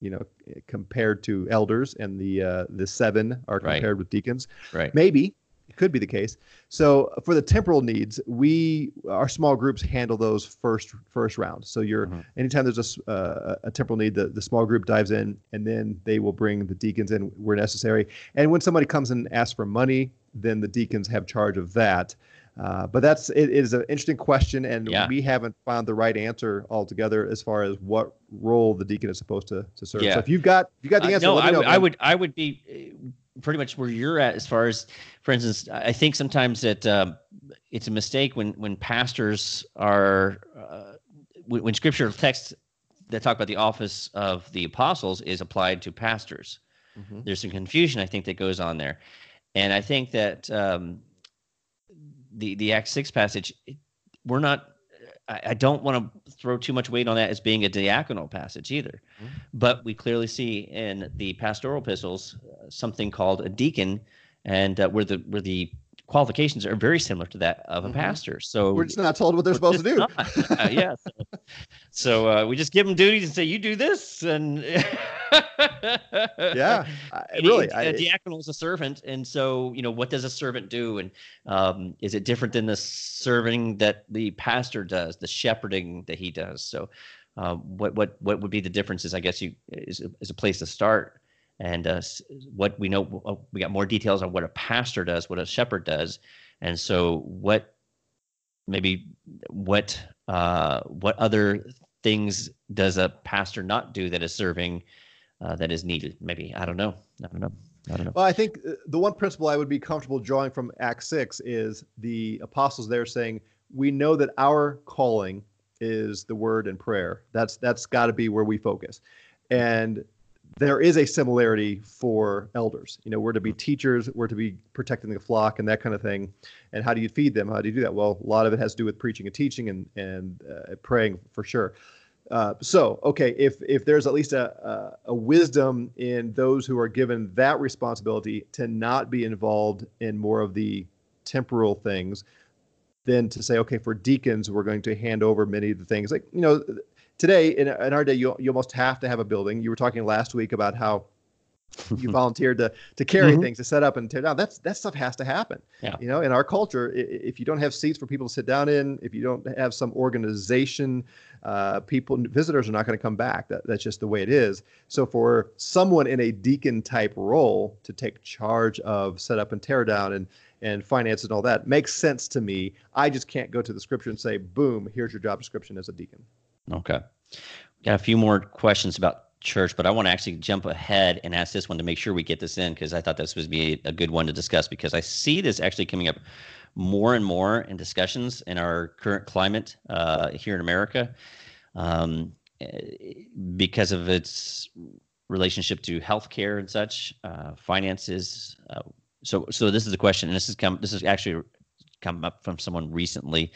you know, compared to elders and the uh, the seven are Right. compared with deacons. right, Maybe could be the case. So for the temporal needs, we our small groups handle those first first round. So you're Mhm. anytime there's a, uh, a temporal need, the, the small group dives in, and then they will bring the deacons in where necessary. And when somebody comes and asks for money, then the deacons have charge of that. Uh, but that's it is an interesting question, and Yeah. we haven't found the right answer altogether as far as what role the deacon is supposed to, to serve. Yeah. So if you've got if you got the Uh, answer, no, let me I know, would, I would, I would be uh, pretty much where you're at as far as, for instance, I think sometimes that um, it's a mistake when when pastors are uh, when, when scripture texts that talk about the office of the apostles is applied to pastors. Mhm. There's some confusion I think that goes on there, and I think that um, the the Acts six passage, it- we're not. I, I don't want to throw too much weight on that as being a diaconal passage either. Mhm. But we clearly see in the pastoral epistles uh, something called a deacon, and uh, where the where the qualifications are very similar to that of a Mhm. pastor. So We're just not told what they're supposed to do. Uh, yeah. So, so uh, we just give them duties and say, "You do this," and *laughs* Yeah, I, really. I, a diaconal is a servant, and so you know, what does a servant do? And um, is it different than the serving that the pastor does, the shepherding that he does? So, um, what what what would be the differences? I guess you is is a place to start. And uh, what we know, uh, we got more details on what a pastor does, what a shepherd does, and so what maybe what uh, what other things does a pastor not do that is serving uh, that is needed? Maybe I don't know. I don't know. I don't know. Well, I think uh, the one principle I would be comfortable drawing from Acts 6 is the apostles there saying, we know that our calling is the word and prayer. That's that's got to be where we focus. And there is a similarity for elders. You know, we're to be teachers, we're to be protecting the flock and that kind of thing. And how do you feed them? How do you do that? Well, a lot of it has to do with preaching and teaching and and uh, praying for sure. Uh, so, okay, if if there's at least a, a a wisdom in those who are given that responsibility to not be involved in more of the temporal things, then to say, okay, for deacons, we're going to hand over many of the things. Like you know, today in, in our day, you you almost have to have a building. You were talking last week about how you *laughs* volunteered to to carry Mhm. things, to set up and tear down. That's that stuff has to happen. Yeah. You know, in our culture, if you don't have seats for people to sit down in, if you don't have some organization, uh, people visitors are not going to come back. That, that's just the way it is. So for someone in a deacon type role to take charge of set up and tear down and and finance and all that makes sense to me. I just can't go to the scripture and say, boom, here's your job description as a deacon. Okay. Got a few more questions about church, but I want to actually jump ahead and ask this one to make sure we get this in because I thought this would be a good one to discuss because I see this actually coming up more and more in discussions in our current climate uh, here in America um, eh, because of its relationship to healthcare and such, uh, finances. Uh, so, so this is the question, and this is come. This is actually come up from someone recently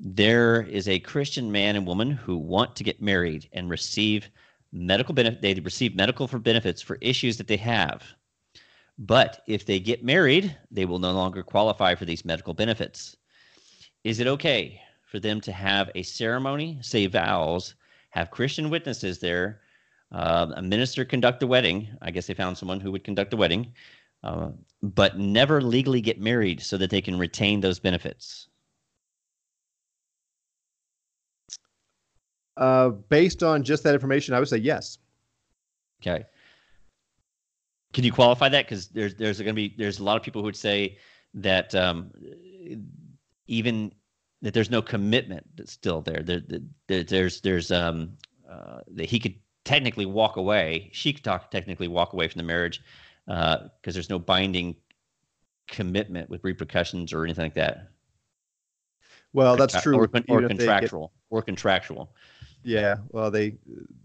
there is a Christian man and woman who want to get married and receive medical benefit. They receive medical for benefits for issues that they have. But if they get married, they will no longer qualify for these medical benefits. Is it okay for them to have a ceremony, say vows, have Christian witnesses there, uh, a minister conduct the wedding? I guess they found someone who would conduct the wedding, uh, but never legally get married so that they can retain those benefits. Uh, based on just that information, I would say yes. Okay. Can you qualify that? Because there's there's going to be there's a lot of people who would say that um, even that there's no commitment that's still there. There, there there's there's um uh, that he could technically walk away. She could talk, technically walk away from the marriage because there's no binding commitment with repercussions or anything like that. Well, that's true. Or, or if get- contractual. Or contractual. Yeah, well, they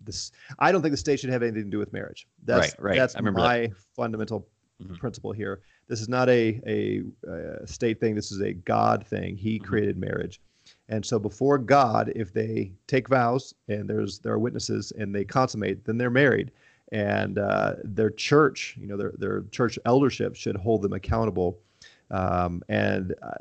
this. I don't think the state should have anything to do with marriage. That's Right, right. that's remember that. my fundamental Mhm. principle here. This is not a, a a state thing. This is a God thing. He Mhm. created marriage, and so before God, if they take vows and there's there are witnesses and they consummate, then they're married. And uh, their church, you know, their their church eldership should hold them accountable. Um, and uh,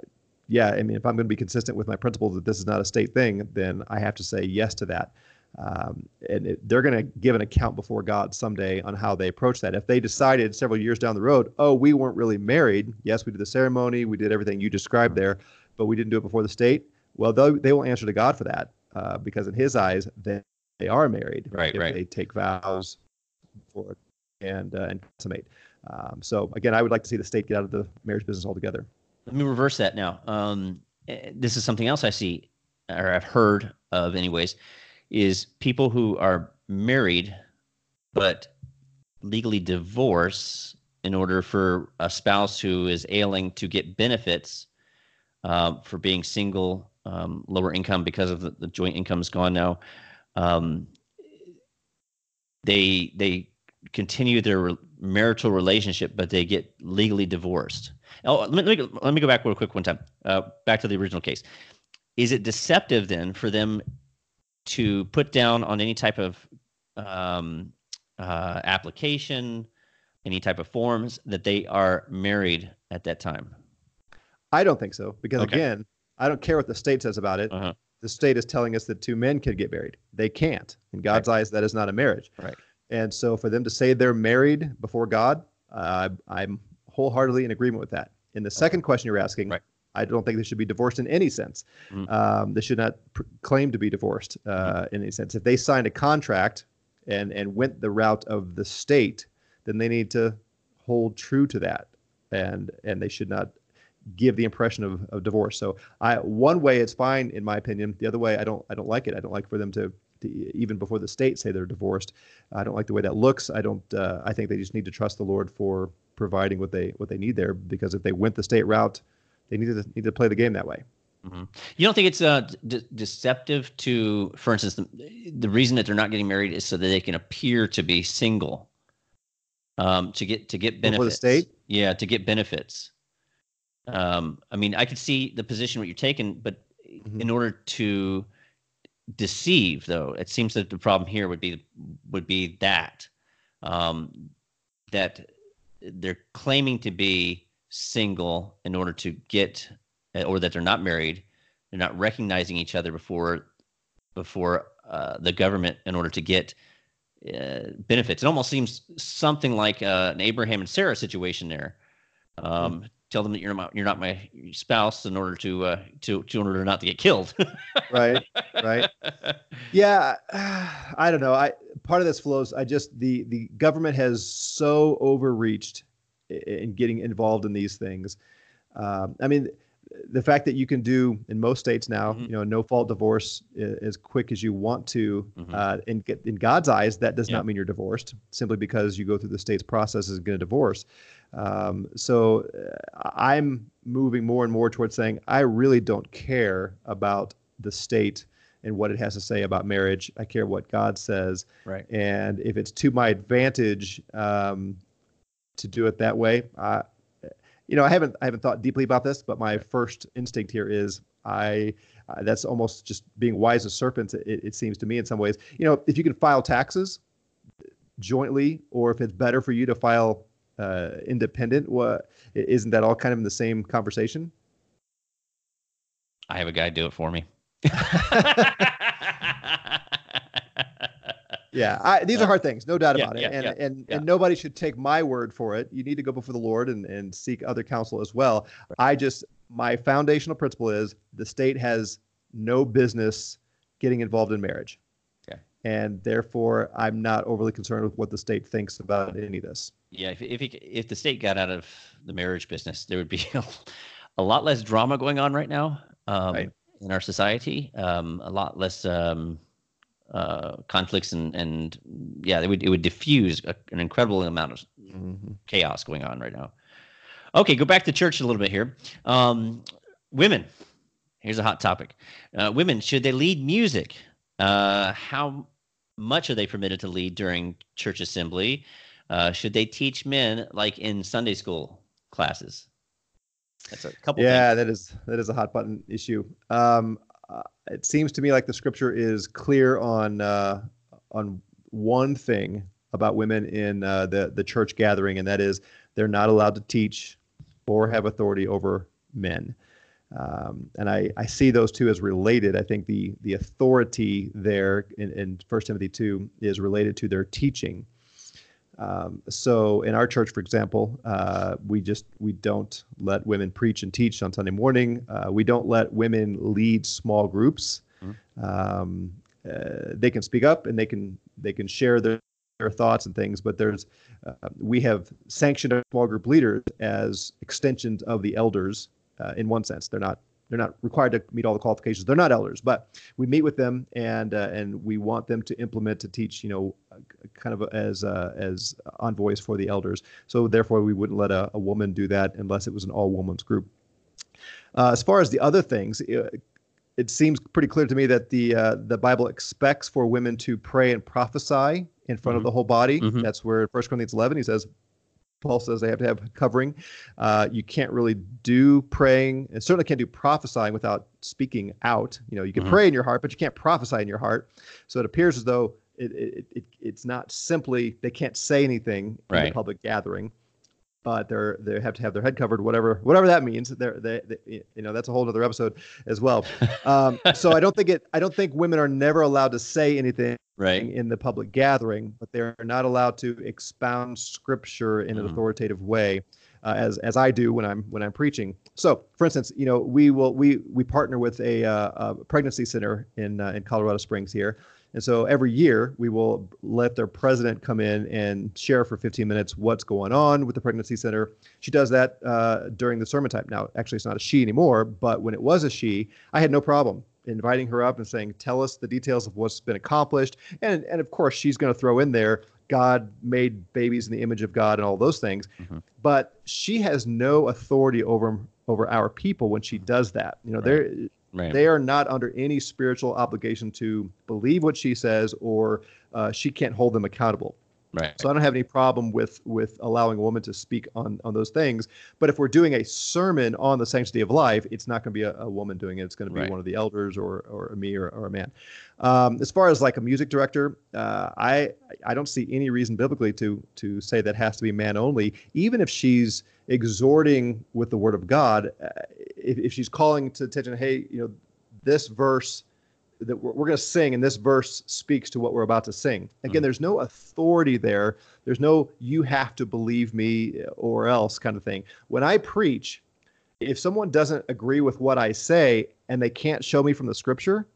yeah, I mean, if I'm going to be consistent with my principle that this is not a state thing, then I have to say yes to that. Um, and it, they're going to give an account before God someday on how they approach that. If they decided several years down the road, oh, we weren't really married. Yes, we did the ceremony, we did everything you described there, but we didn't do it before the state. Well, they, they will answer to God for that uh, because in His eyes, they, they are married. Right, if right. They take vows for and uh, and consummate. Um, so again, I would like to see the state get out of the marriage business altogether. Let me reverse that now. Um, eh, this is something else I see, or I've heard of, anyways, is people who are married but legally divorce in order for a spouse who is ailing to get benefits uh, for being single, um, lower income because of the, the joint income is gone now. Um, they they continue their re- marital relationship, but they get legally divorced. Oh, let me, let me, let me go back real quick one time. Uh, back to the original case. Is it deceptive then for them to put down on any type of um, uh, application, any type of forms that they are married at that time? I don't think so because Okay. again, I don't care what the state says about it. Uh-huh. The state is telling us that two men can get married. They can't. In God's eyes, that is not a marriage. Right. And so for them to say they're married before God, uh, I'm wholeheartedly in agreement with that. In the second question you're asking, Right. I don't think they should be divorced in any sense. Mhm. Um, they should not pr- claim to be divorced uh, in any sense. If they signed a contract and and went the route of the state, then they need to hold true to that, and and they should not give the impression of, of divorce. So I one way it's fine in my opinion. The other way I don't I don't like it. I don't like for them to, to even before the state say they're divorced. I don't like the way that looks. I don't. Uh, I think they just need to trust the Lord for providing what they what they need there. Because if they went the state route, they need to need to play the game that way. You don't think it's uh, de- deceptive to, for instance, the, the reason that they're not getting married is so that they can appear to be single, um, to get to get benefits. The state? Yeah, to get benefits. Um, I mean, I could see the position what you're taking, but Mhm. in order to deceive, though, it seems that the problem here would be would be that um, that they're claiming to be single in order to get or that they're not married they're not recognizing each other before before uh, the government in order to get uh, benefits it almost seems something like uh, an abraham and sarah situation there um, tell them that you're not you're not my spouse in order to uh, to, to in order not to get killed Right. right. *laughs* Yeah, *sighs* I don't know. I part of this flows. I just the the government has so overreached in getting involved in these things. Um, I mean, the fact that you can do in most states now, Mhm. you know, no fault divorce as quick as you want to. Mhm. Uh, in get- in God's eyes, that does Yeah. not mean you're divorced. Simply because you go through the state's process is going to divorce. Um, so uh, I'm moving more and more towards saying I really don't care about the state and what it has to say about marriage. I care what God says. right And if it's to my advantage um, to do it that way, I, you know, I haven't I haven't thought deeply about this, but my first instinct here is I. Uh, that's almost just being wise as serpents. It, it seems to me in some ways. You know, if you can file taxes jointly, or if it's better for you to file uh, independent, what isn't that all kind of in the same conversation? i have a guy do it for me *laughs* Yeah, I, these Uh, are hard things, no doubt yeah, about it. yeah, and yeah, and and nobody should take my word for it. You need to go before the Lord and and seek other counsel as well. I just my foundational principle is the state has no business getting involved in marriage. Okay. And therefore, I'm not overly concerned with what the state thinks about any of this. Yeah, if if, it, if the state got out of the marriage business, there would be *laughs* a lot less drama going on right now um, Right. In our society. Um, a lot less um, uh, conflicts and and yeah, it would it would diffuse a, an incredible amount of chaos going on right now. Okay, go back to church a little bit here. Um, women, here's a hot topic. Uh, women, should they lead music? Uh, how much are they permitted to lead during church assembly? Uh, should they teach men like in Sunday school classes? That's a couple. Yeah, things. that is that is a hot button issue. Um, uh, it seems to me like the scripture is clear on uh, on one thing about women in uh, the the church gathering, and that is they're not allowed to teach or have authority over men. Um, and I, I see those two as related. I think the the authority there in, in 1 Timothy 2 is related to their teaching. Um, so in our church, for example, uh, we just we don't let women preach and teach on Sunday morning. Uh, we don't let women lead small groups. Mm-hmm. Um, uh, they can speak up and they can they can share their, their thoughts and things. But there's uh, we have sanctioned our small group leaders as extensions of the elders uh, in one sense. They're not they're not required to meet all the qualifications. They're not elders, but we meet with them and uh, and we want them to implement to teach, you know, kind of as uh, as envoys for the elders. So therefore, we wouldn't let a, a woman do that unless it was an all women's group. Uh, as far as the other things, it, uh, it seems pretty clear to me that the uh, the Bible expects for women to pray and prophesy in front mm-hmm. of the whole body. Mm-hmm. That's where 1 Corinthians 11 he says, Paul says they have to have covering. Uh, you can't really do praying, and certainly can't do prophesying without speaking out. You know, you can mm-hmm. pray in your heart, but you can't prophesy in your heart. So it appears as though it, it, it it's not simply they can't say anything right. in a public gathering, but they're they have to have their head covered, whatever whatever that means. They're they, they you know that's a whole other episode as well. Um, *laughs* so I don't think it I don't think women are never allowed to say anything right. in the public gathering, but they're not allowed to expound scripture in mm. an authoritative way. Uh, as as I do when I'm when I'm preaching. So, for instance, you know, we will we we partner with a, uh, a pregnancy center in uh, in Colorado Springs here, and so every year we will let their president come in and share for 15 minutes what's going on with the pregnancy center. She does that uh, during the sermon time. Now, actually, it's not a she anymore, but when it was a she, I had no problem inviting her up and saying, "Tell us the details of what's been accomplished." And and of course, she's going to throw in there, "God made babies in the image of God" and all those things. Mm-hmm. But she has no authority over over our people when she does that. You know, right. they're right. they are not under any spiritual obligation to believe what she says, or uh, she can't hold them accountable. Right. So I don't have any problem with with allowing a woman to speak on on those things. But if we're doing a sermon on the sanctity of life, it's not going to be a, a, woman doing it. It's going to be right. one of the elders or or me or, or a man. Um, as far as like a music director, uh, I I don't see any reason biblically to to say that has to be man only. Even if she's exhorting with the word of God, uh, if, if she's calling to attention, hey, you know, this verse that we're, we're going to sing, and this verse speaks to what we're about to sing. Again, mm-hmm. there's no authority there. There's no you have to believe me or else kind of thing. When I preach, if someone doesn't agree with what I say and they can't show me from the scripture,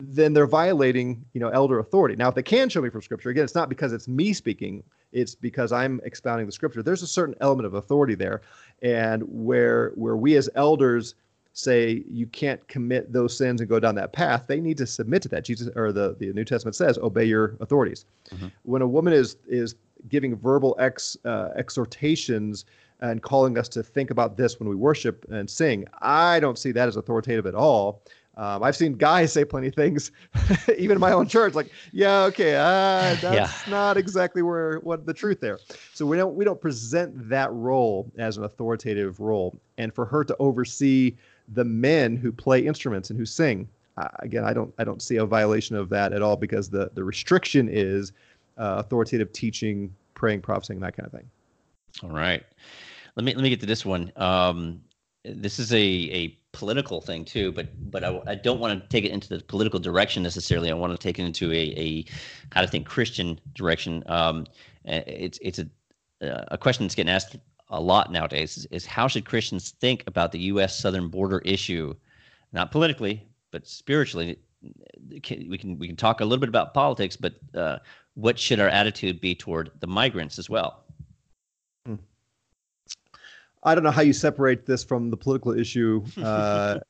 then they're violating, you know, elder authority. Now, if they can show me from scripture, again, it's not because it's me speaking, it's because I'm expounding the scripture. There's a certain element of authority there. And where where we as elders say you can't commit those sins and go down that path, they need to submit to that. Jesus or the, the New Testament says, obey your authorities. Mm-hmm. When a woman is is giving verbal ex uh, exhortations and calling us to think about this when we worship and sing, I don't see that as authoritative at all. Um, I've seen guys say plenty of things, *laughs* even in my own church, like, "Yeah, okay, uh, *laughs* that's yeah. not exactly where what the truth there." So we don't we don't present that role as an authoritative role, and for her to oversee the men who play instruments and who sing. Uh, again, I don't I don't see a violation of that at all because the the restriction is uh, authoritative teaching, praying, prophesying, that kind of thing. All right, let me let me get to this one. Um, this is a a political thing too, but but I, I don't want to take it into the political direction necessarily. I want to take it into a, a how to think Christian direction. Um, it's it's a a question that's getting asked a lot nowadays is, is how should Christians think about the U.S. southern border issue, not politically but spiritually. We can we can talk a little bit about politics, but uh, what should our attitude be toward the migrants as well? I don't know how you separate this from the political issue. *laughs* Uh,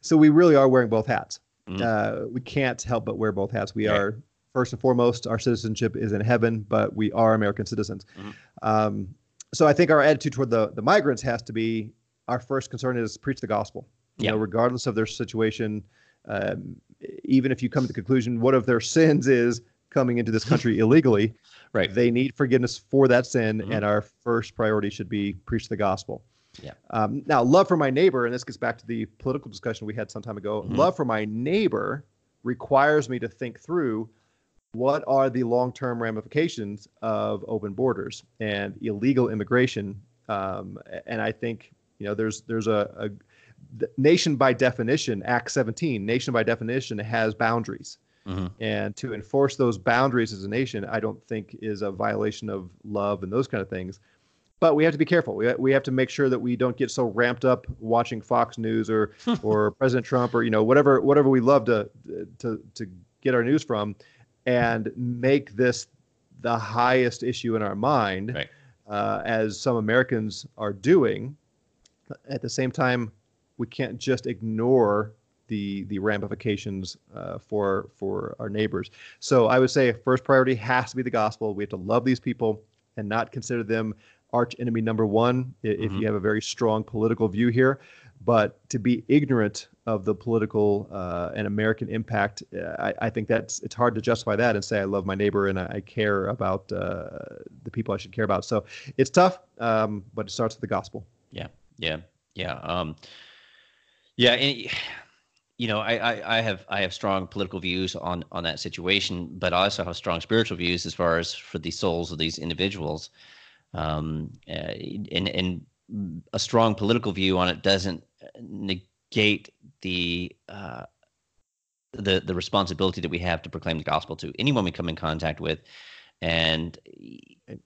so we really are wearing both hats. Mm-hmm. Uh, we can't help but wear both hats. We are first and foremost, our citizenship is in heaven, but we are American citizens. Mm-hmm. Um, so I think our attitude toward the, the migrants has to be our first concern is preach the gospel. You know, regardless of their situation, um, even if you come to the conclusion what of their sins is coming into this country *laughs* illegally, right? They need forgiveness for that sin, mm-hmm. and our first priority should be preach the gospel. Yeah. Um, now, love for my neighbor, and this gets back to the political discussion we had some time ago. Mm-hmm. Love for my neighbor requires me to think through what are the long-term ramifications of open borders and illegal immigration? Um, and I think You know, there's there's a, a nation by definition, Act 17, nation by definition has boundaries. Mm-hmm. And to enforce those boundaries as a nation, I don't think is a violation of love and those kind of things. But we have to be careful. We, we have to make sure that we don't get so ramped up watching Fox News or *laughs* or President Trump or you know whatever whatever we love to to to get our news from, and make this the highest issue in our mind, right. uh, as some Americans are doing. At the same time, we can't just ignore the the ramifications uh, for for our neighbors. So I would say first priority has to be the gospel. We have to love these people and not consider them arch enemy number one if mm-hmm. you have a very strong political view here. But to be ignorant of the political uh, and American impact, uh, I, I, think that's it's hard to justify that and say I love my neighbor and I, I care about uh, the people I should care about. So it's tough, um, but it starts with the gospel. Yeah, yeah, yeah. Um, yeah, and, you know, I, I, I, have I have strong political views on on that situation, but I also have strong spiritual views as far as for the souls of these individuals. Um, uh, and and a strong political view on it doesn't negate the uh, the the responsibility that we have to proclaim the gospel to anyone we come in contact with. And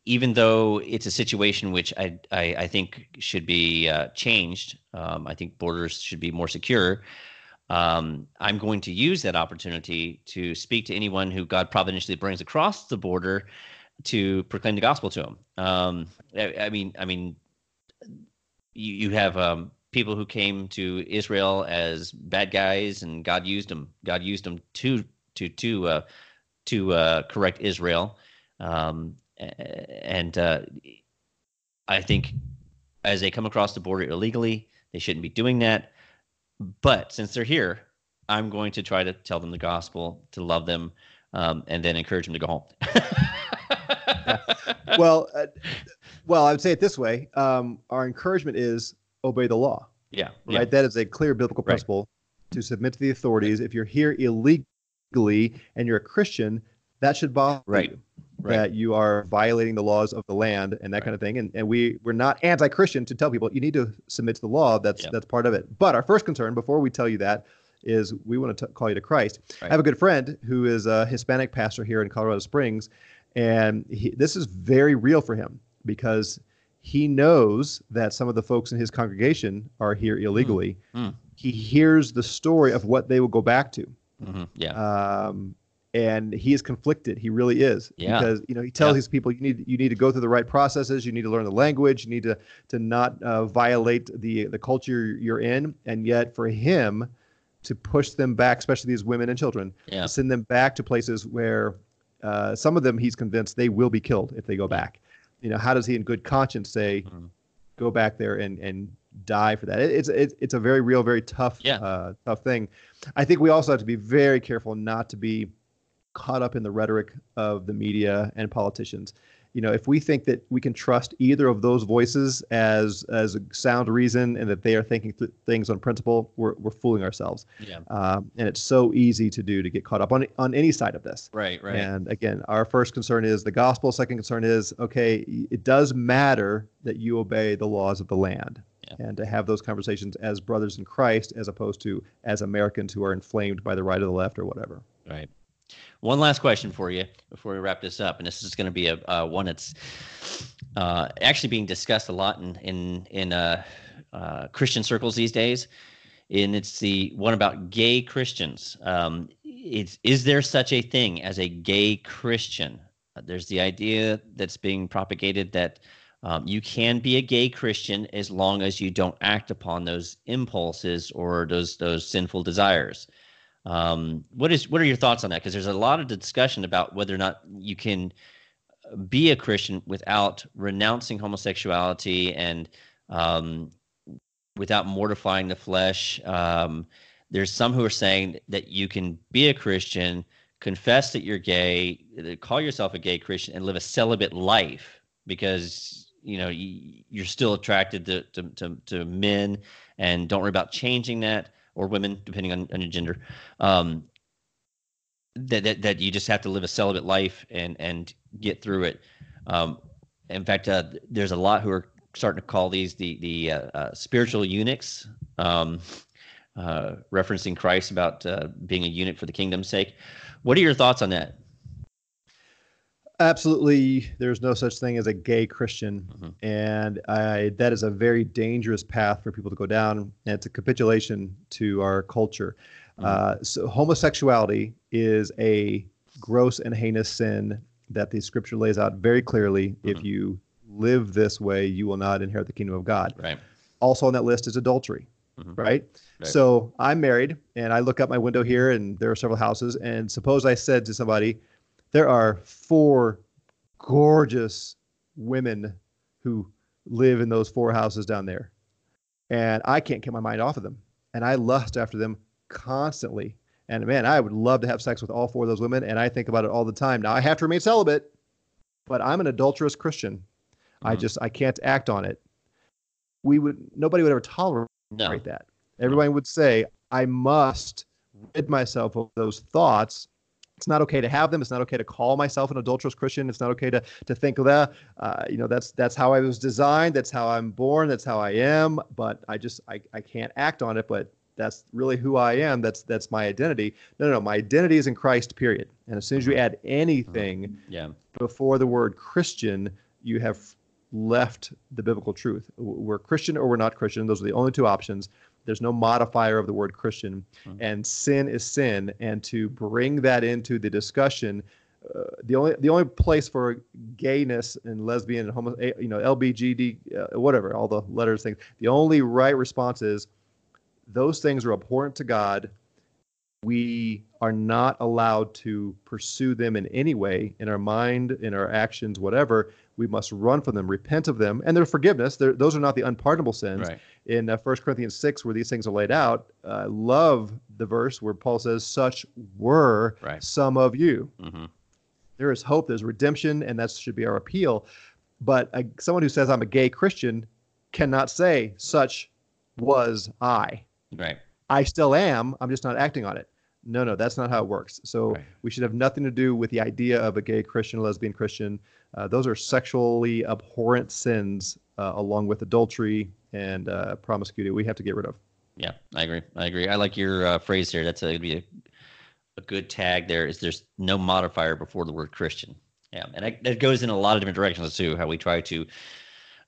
even though it's a situation which I I, I think should be uh, changed, um, I think borders should be more secure. Um, I'm going to use that opportunity to speak to anyone who God providentially brings across the border to proclaim the gospel to them. Um, I, I, mean, I mean, you, you have um, people who came to Israel as bad guys, and God used them. God used them to to to uh, to uh, correct Israel. Um, and uh, I think as they come across the border illegally, they shouldn't be doing that. But since they're here, I'm going to try to tell them the gospel, to love them, um, and then encourage them to go home. *laughs* *laughs* well, uh, well, I would say it this way: um, our encouragement is obey the law. Yeah, right. Yeah. That is a clear biblical principle right. to submit to the authorities. If you're here illegally and you're a Christian, that should bother right. you. Right. That you are violating the laws of the land and that right. kind of thing, and and we we're not anti-Christian to tell people you need to submit to the law. That's that's part of it. But our first concern, before we tell you that, is we want to t- call you to Christ. Right. I have a good friend who is a Hispanic pastor here in Colorado Springs, and he, this is very real for him because he knows that some of the folks in his congregation are here illegally. Mm. Mm. He hears the story of what they will go back to. Mm-hmm. Yeah. Um, and he is conflicted. He really is. Yeah. Because you know he tells yeah. these people you need you need to go through the right processes. You need to learn the language. You need to to not uh, violate the the culture you're in. And yet for him to push them back, especially these women and children, yeah. send them back to places where uh, some of them he's convinced they will be killed if they go back. You know, how does he in good conscience say, mm-hmm. go back there and and die for that? It's it's it's a very real, very tough yeah. uh, tough thing. I think we also have to be very careful not to be caught up in the rhetoric of the media and politicians. You know, if we think that we can trust either of those voices as as a sound reason and that they are thinking th- things on principle, we're, we're fooling ourselves. Yeah. Um, and it's so easy to do to get caught up on on any side of this. Right. Right. And again, our first concern is the gospel. Second concern is okay, it does matter that you obey the laws of the land. Yeah. And to have those conversations as brothers in Christ, as opposed to as Americans who are inflamed by the right or the left or whatever. Right. One last question for you before we wrap this up, and this is going to be a uh, one that's uh, actually being discussed a lot in in in uh, uh, Christian circles these days, and it's the one about gay Christians. Um, it's is there such a thing as a gay Christian? There's the idea that's being propagated that um, you can be a gay Christian as long as you don't act upon those impulses or those those sinful desires. Um, what is what are your thoughts on that? Because there's a lot of discussion about whether or not you can be a Christian without renouncing homosexuality and um, without mortifying the flesh. Um, there's some who are saying that you can be a Christian, confess that you're gay, call yourself a gay Christian, and live a celibate life because you know you're still attracted to, to, to, to men and don't worry about changing that or women, depending on, on your gender. Um, that, that that you just have to live a celibate life and and get through it. Um, in fact, uh, there's a lot who are starting to call these the the uh, uh, spiritual eunuchs, um, uh, referencing Christ about uh, being a eunuch for the kingdom's sake. What are your thoughts on that? Absolutely, there's no such thing as a gay Christian, mm-hmm. and I, that is a very dangerous path for people to go down, and it's a capitulation to our culture. Mm-hmm. Uh, so, homosexuality is a gross and heinous sin that the Scripture lays out very clearly. Mm-hmm. If you live this way, you will not inherit the kingdom of God. Right. Also on that list is adultery. Mm-hmm. Right? right? So I'm married, and I look out my window here, and there are several houses. And suppose I said to somebody, there are four gorgeous women who live in those four houses down there. And I can't get my mind off of them. And I lust after them constantly. And man, I would love to have sex with all four of those women. And I think about it all the time. Now I have to remain celibate, but I'm an adulterous Christian. Mm-hmm. I just I can't act on it. We would nobody would ever tolerate no. that. Everyone would say, I must rid myself of those thoughts it's not okay to have them. It's not okay to call myself an adulterous Christian. It's not okay to to think that uh, you know that's that's how I was designed. That's how I'm born. That's how I am. But I just I, I can't act on it. But that's really who I am. That's that's my identity. No, no, no. My identity is in Christ. Period. And as soon as you add anything yeah. before the word Christian, you have left the biblical truth. We're Christian or we're not Christian. Those are the only two options. There's no modifier of the word Christian, mm-hmm. and sin is sin. And to bring that into the discussion, uh, the only the only place for gayness and lesbian and homo, you know, LBGD, uh, whatever, all the letters things. The only right response is those things are abhorrent to God. We are not allowed to pursue them in any way in our mind, in our actions, whatever. We must run from them, repent of them, and their forgiveness. They're, those are not the unpardonable sins. Right in uh, 1 Corinthians 6, where these things are laid out. I uh, love the verse where Paul says, Such were right. some of you. Mm-hmm. There is hope, there's redemption, and that should be our appeal. But uh, someone who says, I'm a gay Christian cannot say, Such was I. Right. I still am, I'm just not acting on it. No, no, that's not how it works. So right. we should have nothing to do with the idea of a gay Christian, lesbian Christian. Uh, those are sexually abhorrent sins, uh, along with adultery, and uh, promiscuity we have to get rid of. Yeah, I agree. I agree. I like your uh, phrase here. That's a, be a, a good tag there. Is there's no modifier before the word Christian. Yeah, and I, that goes in a lot of different directions too. How we try to,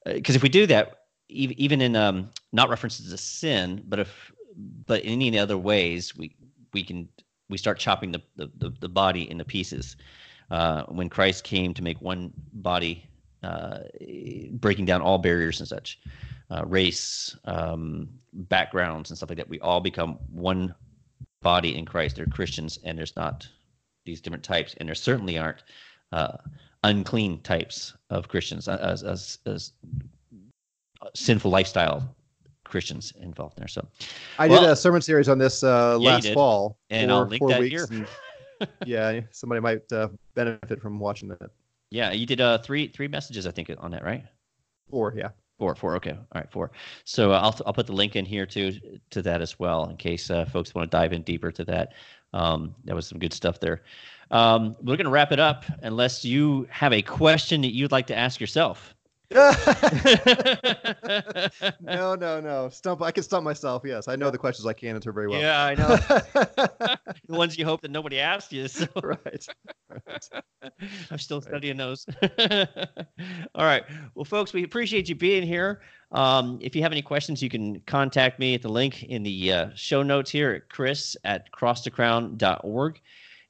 because uh, if we do that, even in um, not references to sin, but if but in any other ways, we we can we start chopping the the, the, the body into pieces. Uh, when Christ came to make one body, uh, breaking down all barriers and such uh, race, um, backgrounds, and stuff like that. We all become one body in Christ. They're Christians, and there's not these different types, and there certainly aren't uh, unclean types of Christians as, as, as sinful lifestyle Christians involved there. So, I well, did a sermon series on this uh, yeah, last fall, and four, I'll link that here. Yeah, somebody might uh, benefit from watching that. Yeah, you did uh, three three messages, I think, on that, right? Four, yeah. Four, four. Okay, all right, four. So uh, I'll I'll put the link in here too to that as well, in case uh, folks want to dive in deeper to that. Um, that was some good stuff there. Um, we're going to wrap it up, unless you have a question that you'd like to ask yourself. No, no, no. Stump. I can stump myself. Yes, I know the questions I can answer very well. Yeah, I know. *laughs* the ones you hope that nobody asked you. So. Right. right. *laughs* I'm still studying those. *laughs* All right. Well, folks, we appreciate you being here. Um, if you have any questions, you can contact me at the link in the uh, show notes here at chris at crosstocrown.org.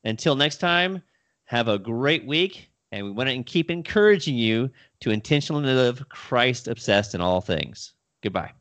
Until next time, have a great week and we want to keep encouraging you to intentionally live Christ obsessed in all things. Goodbye.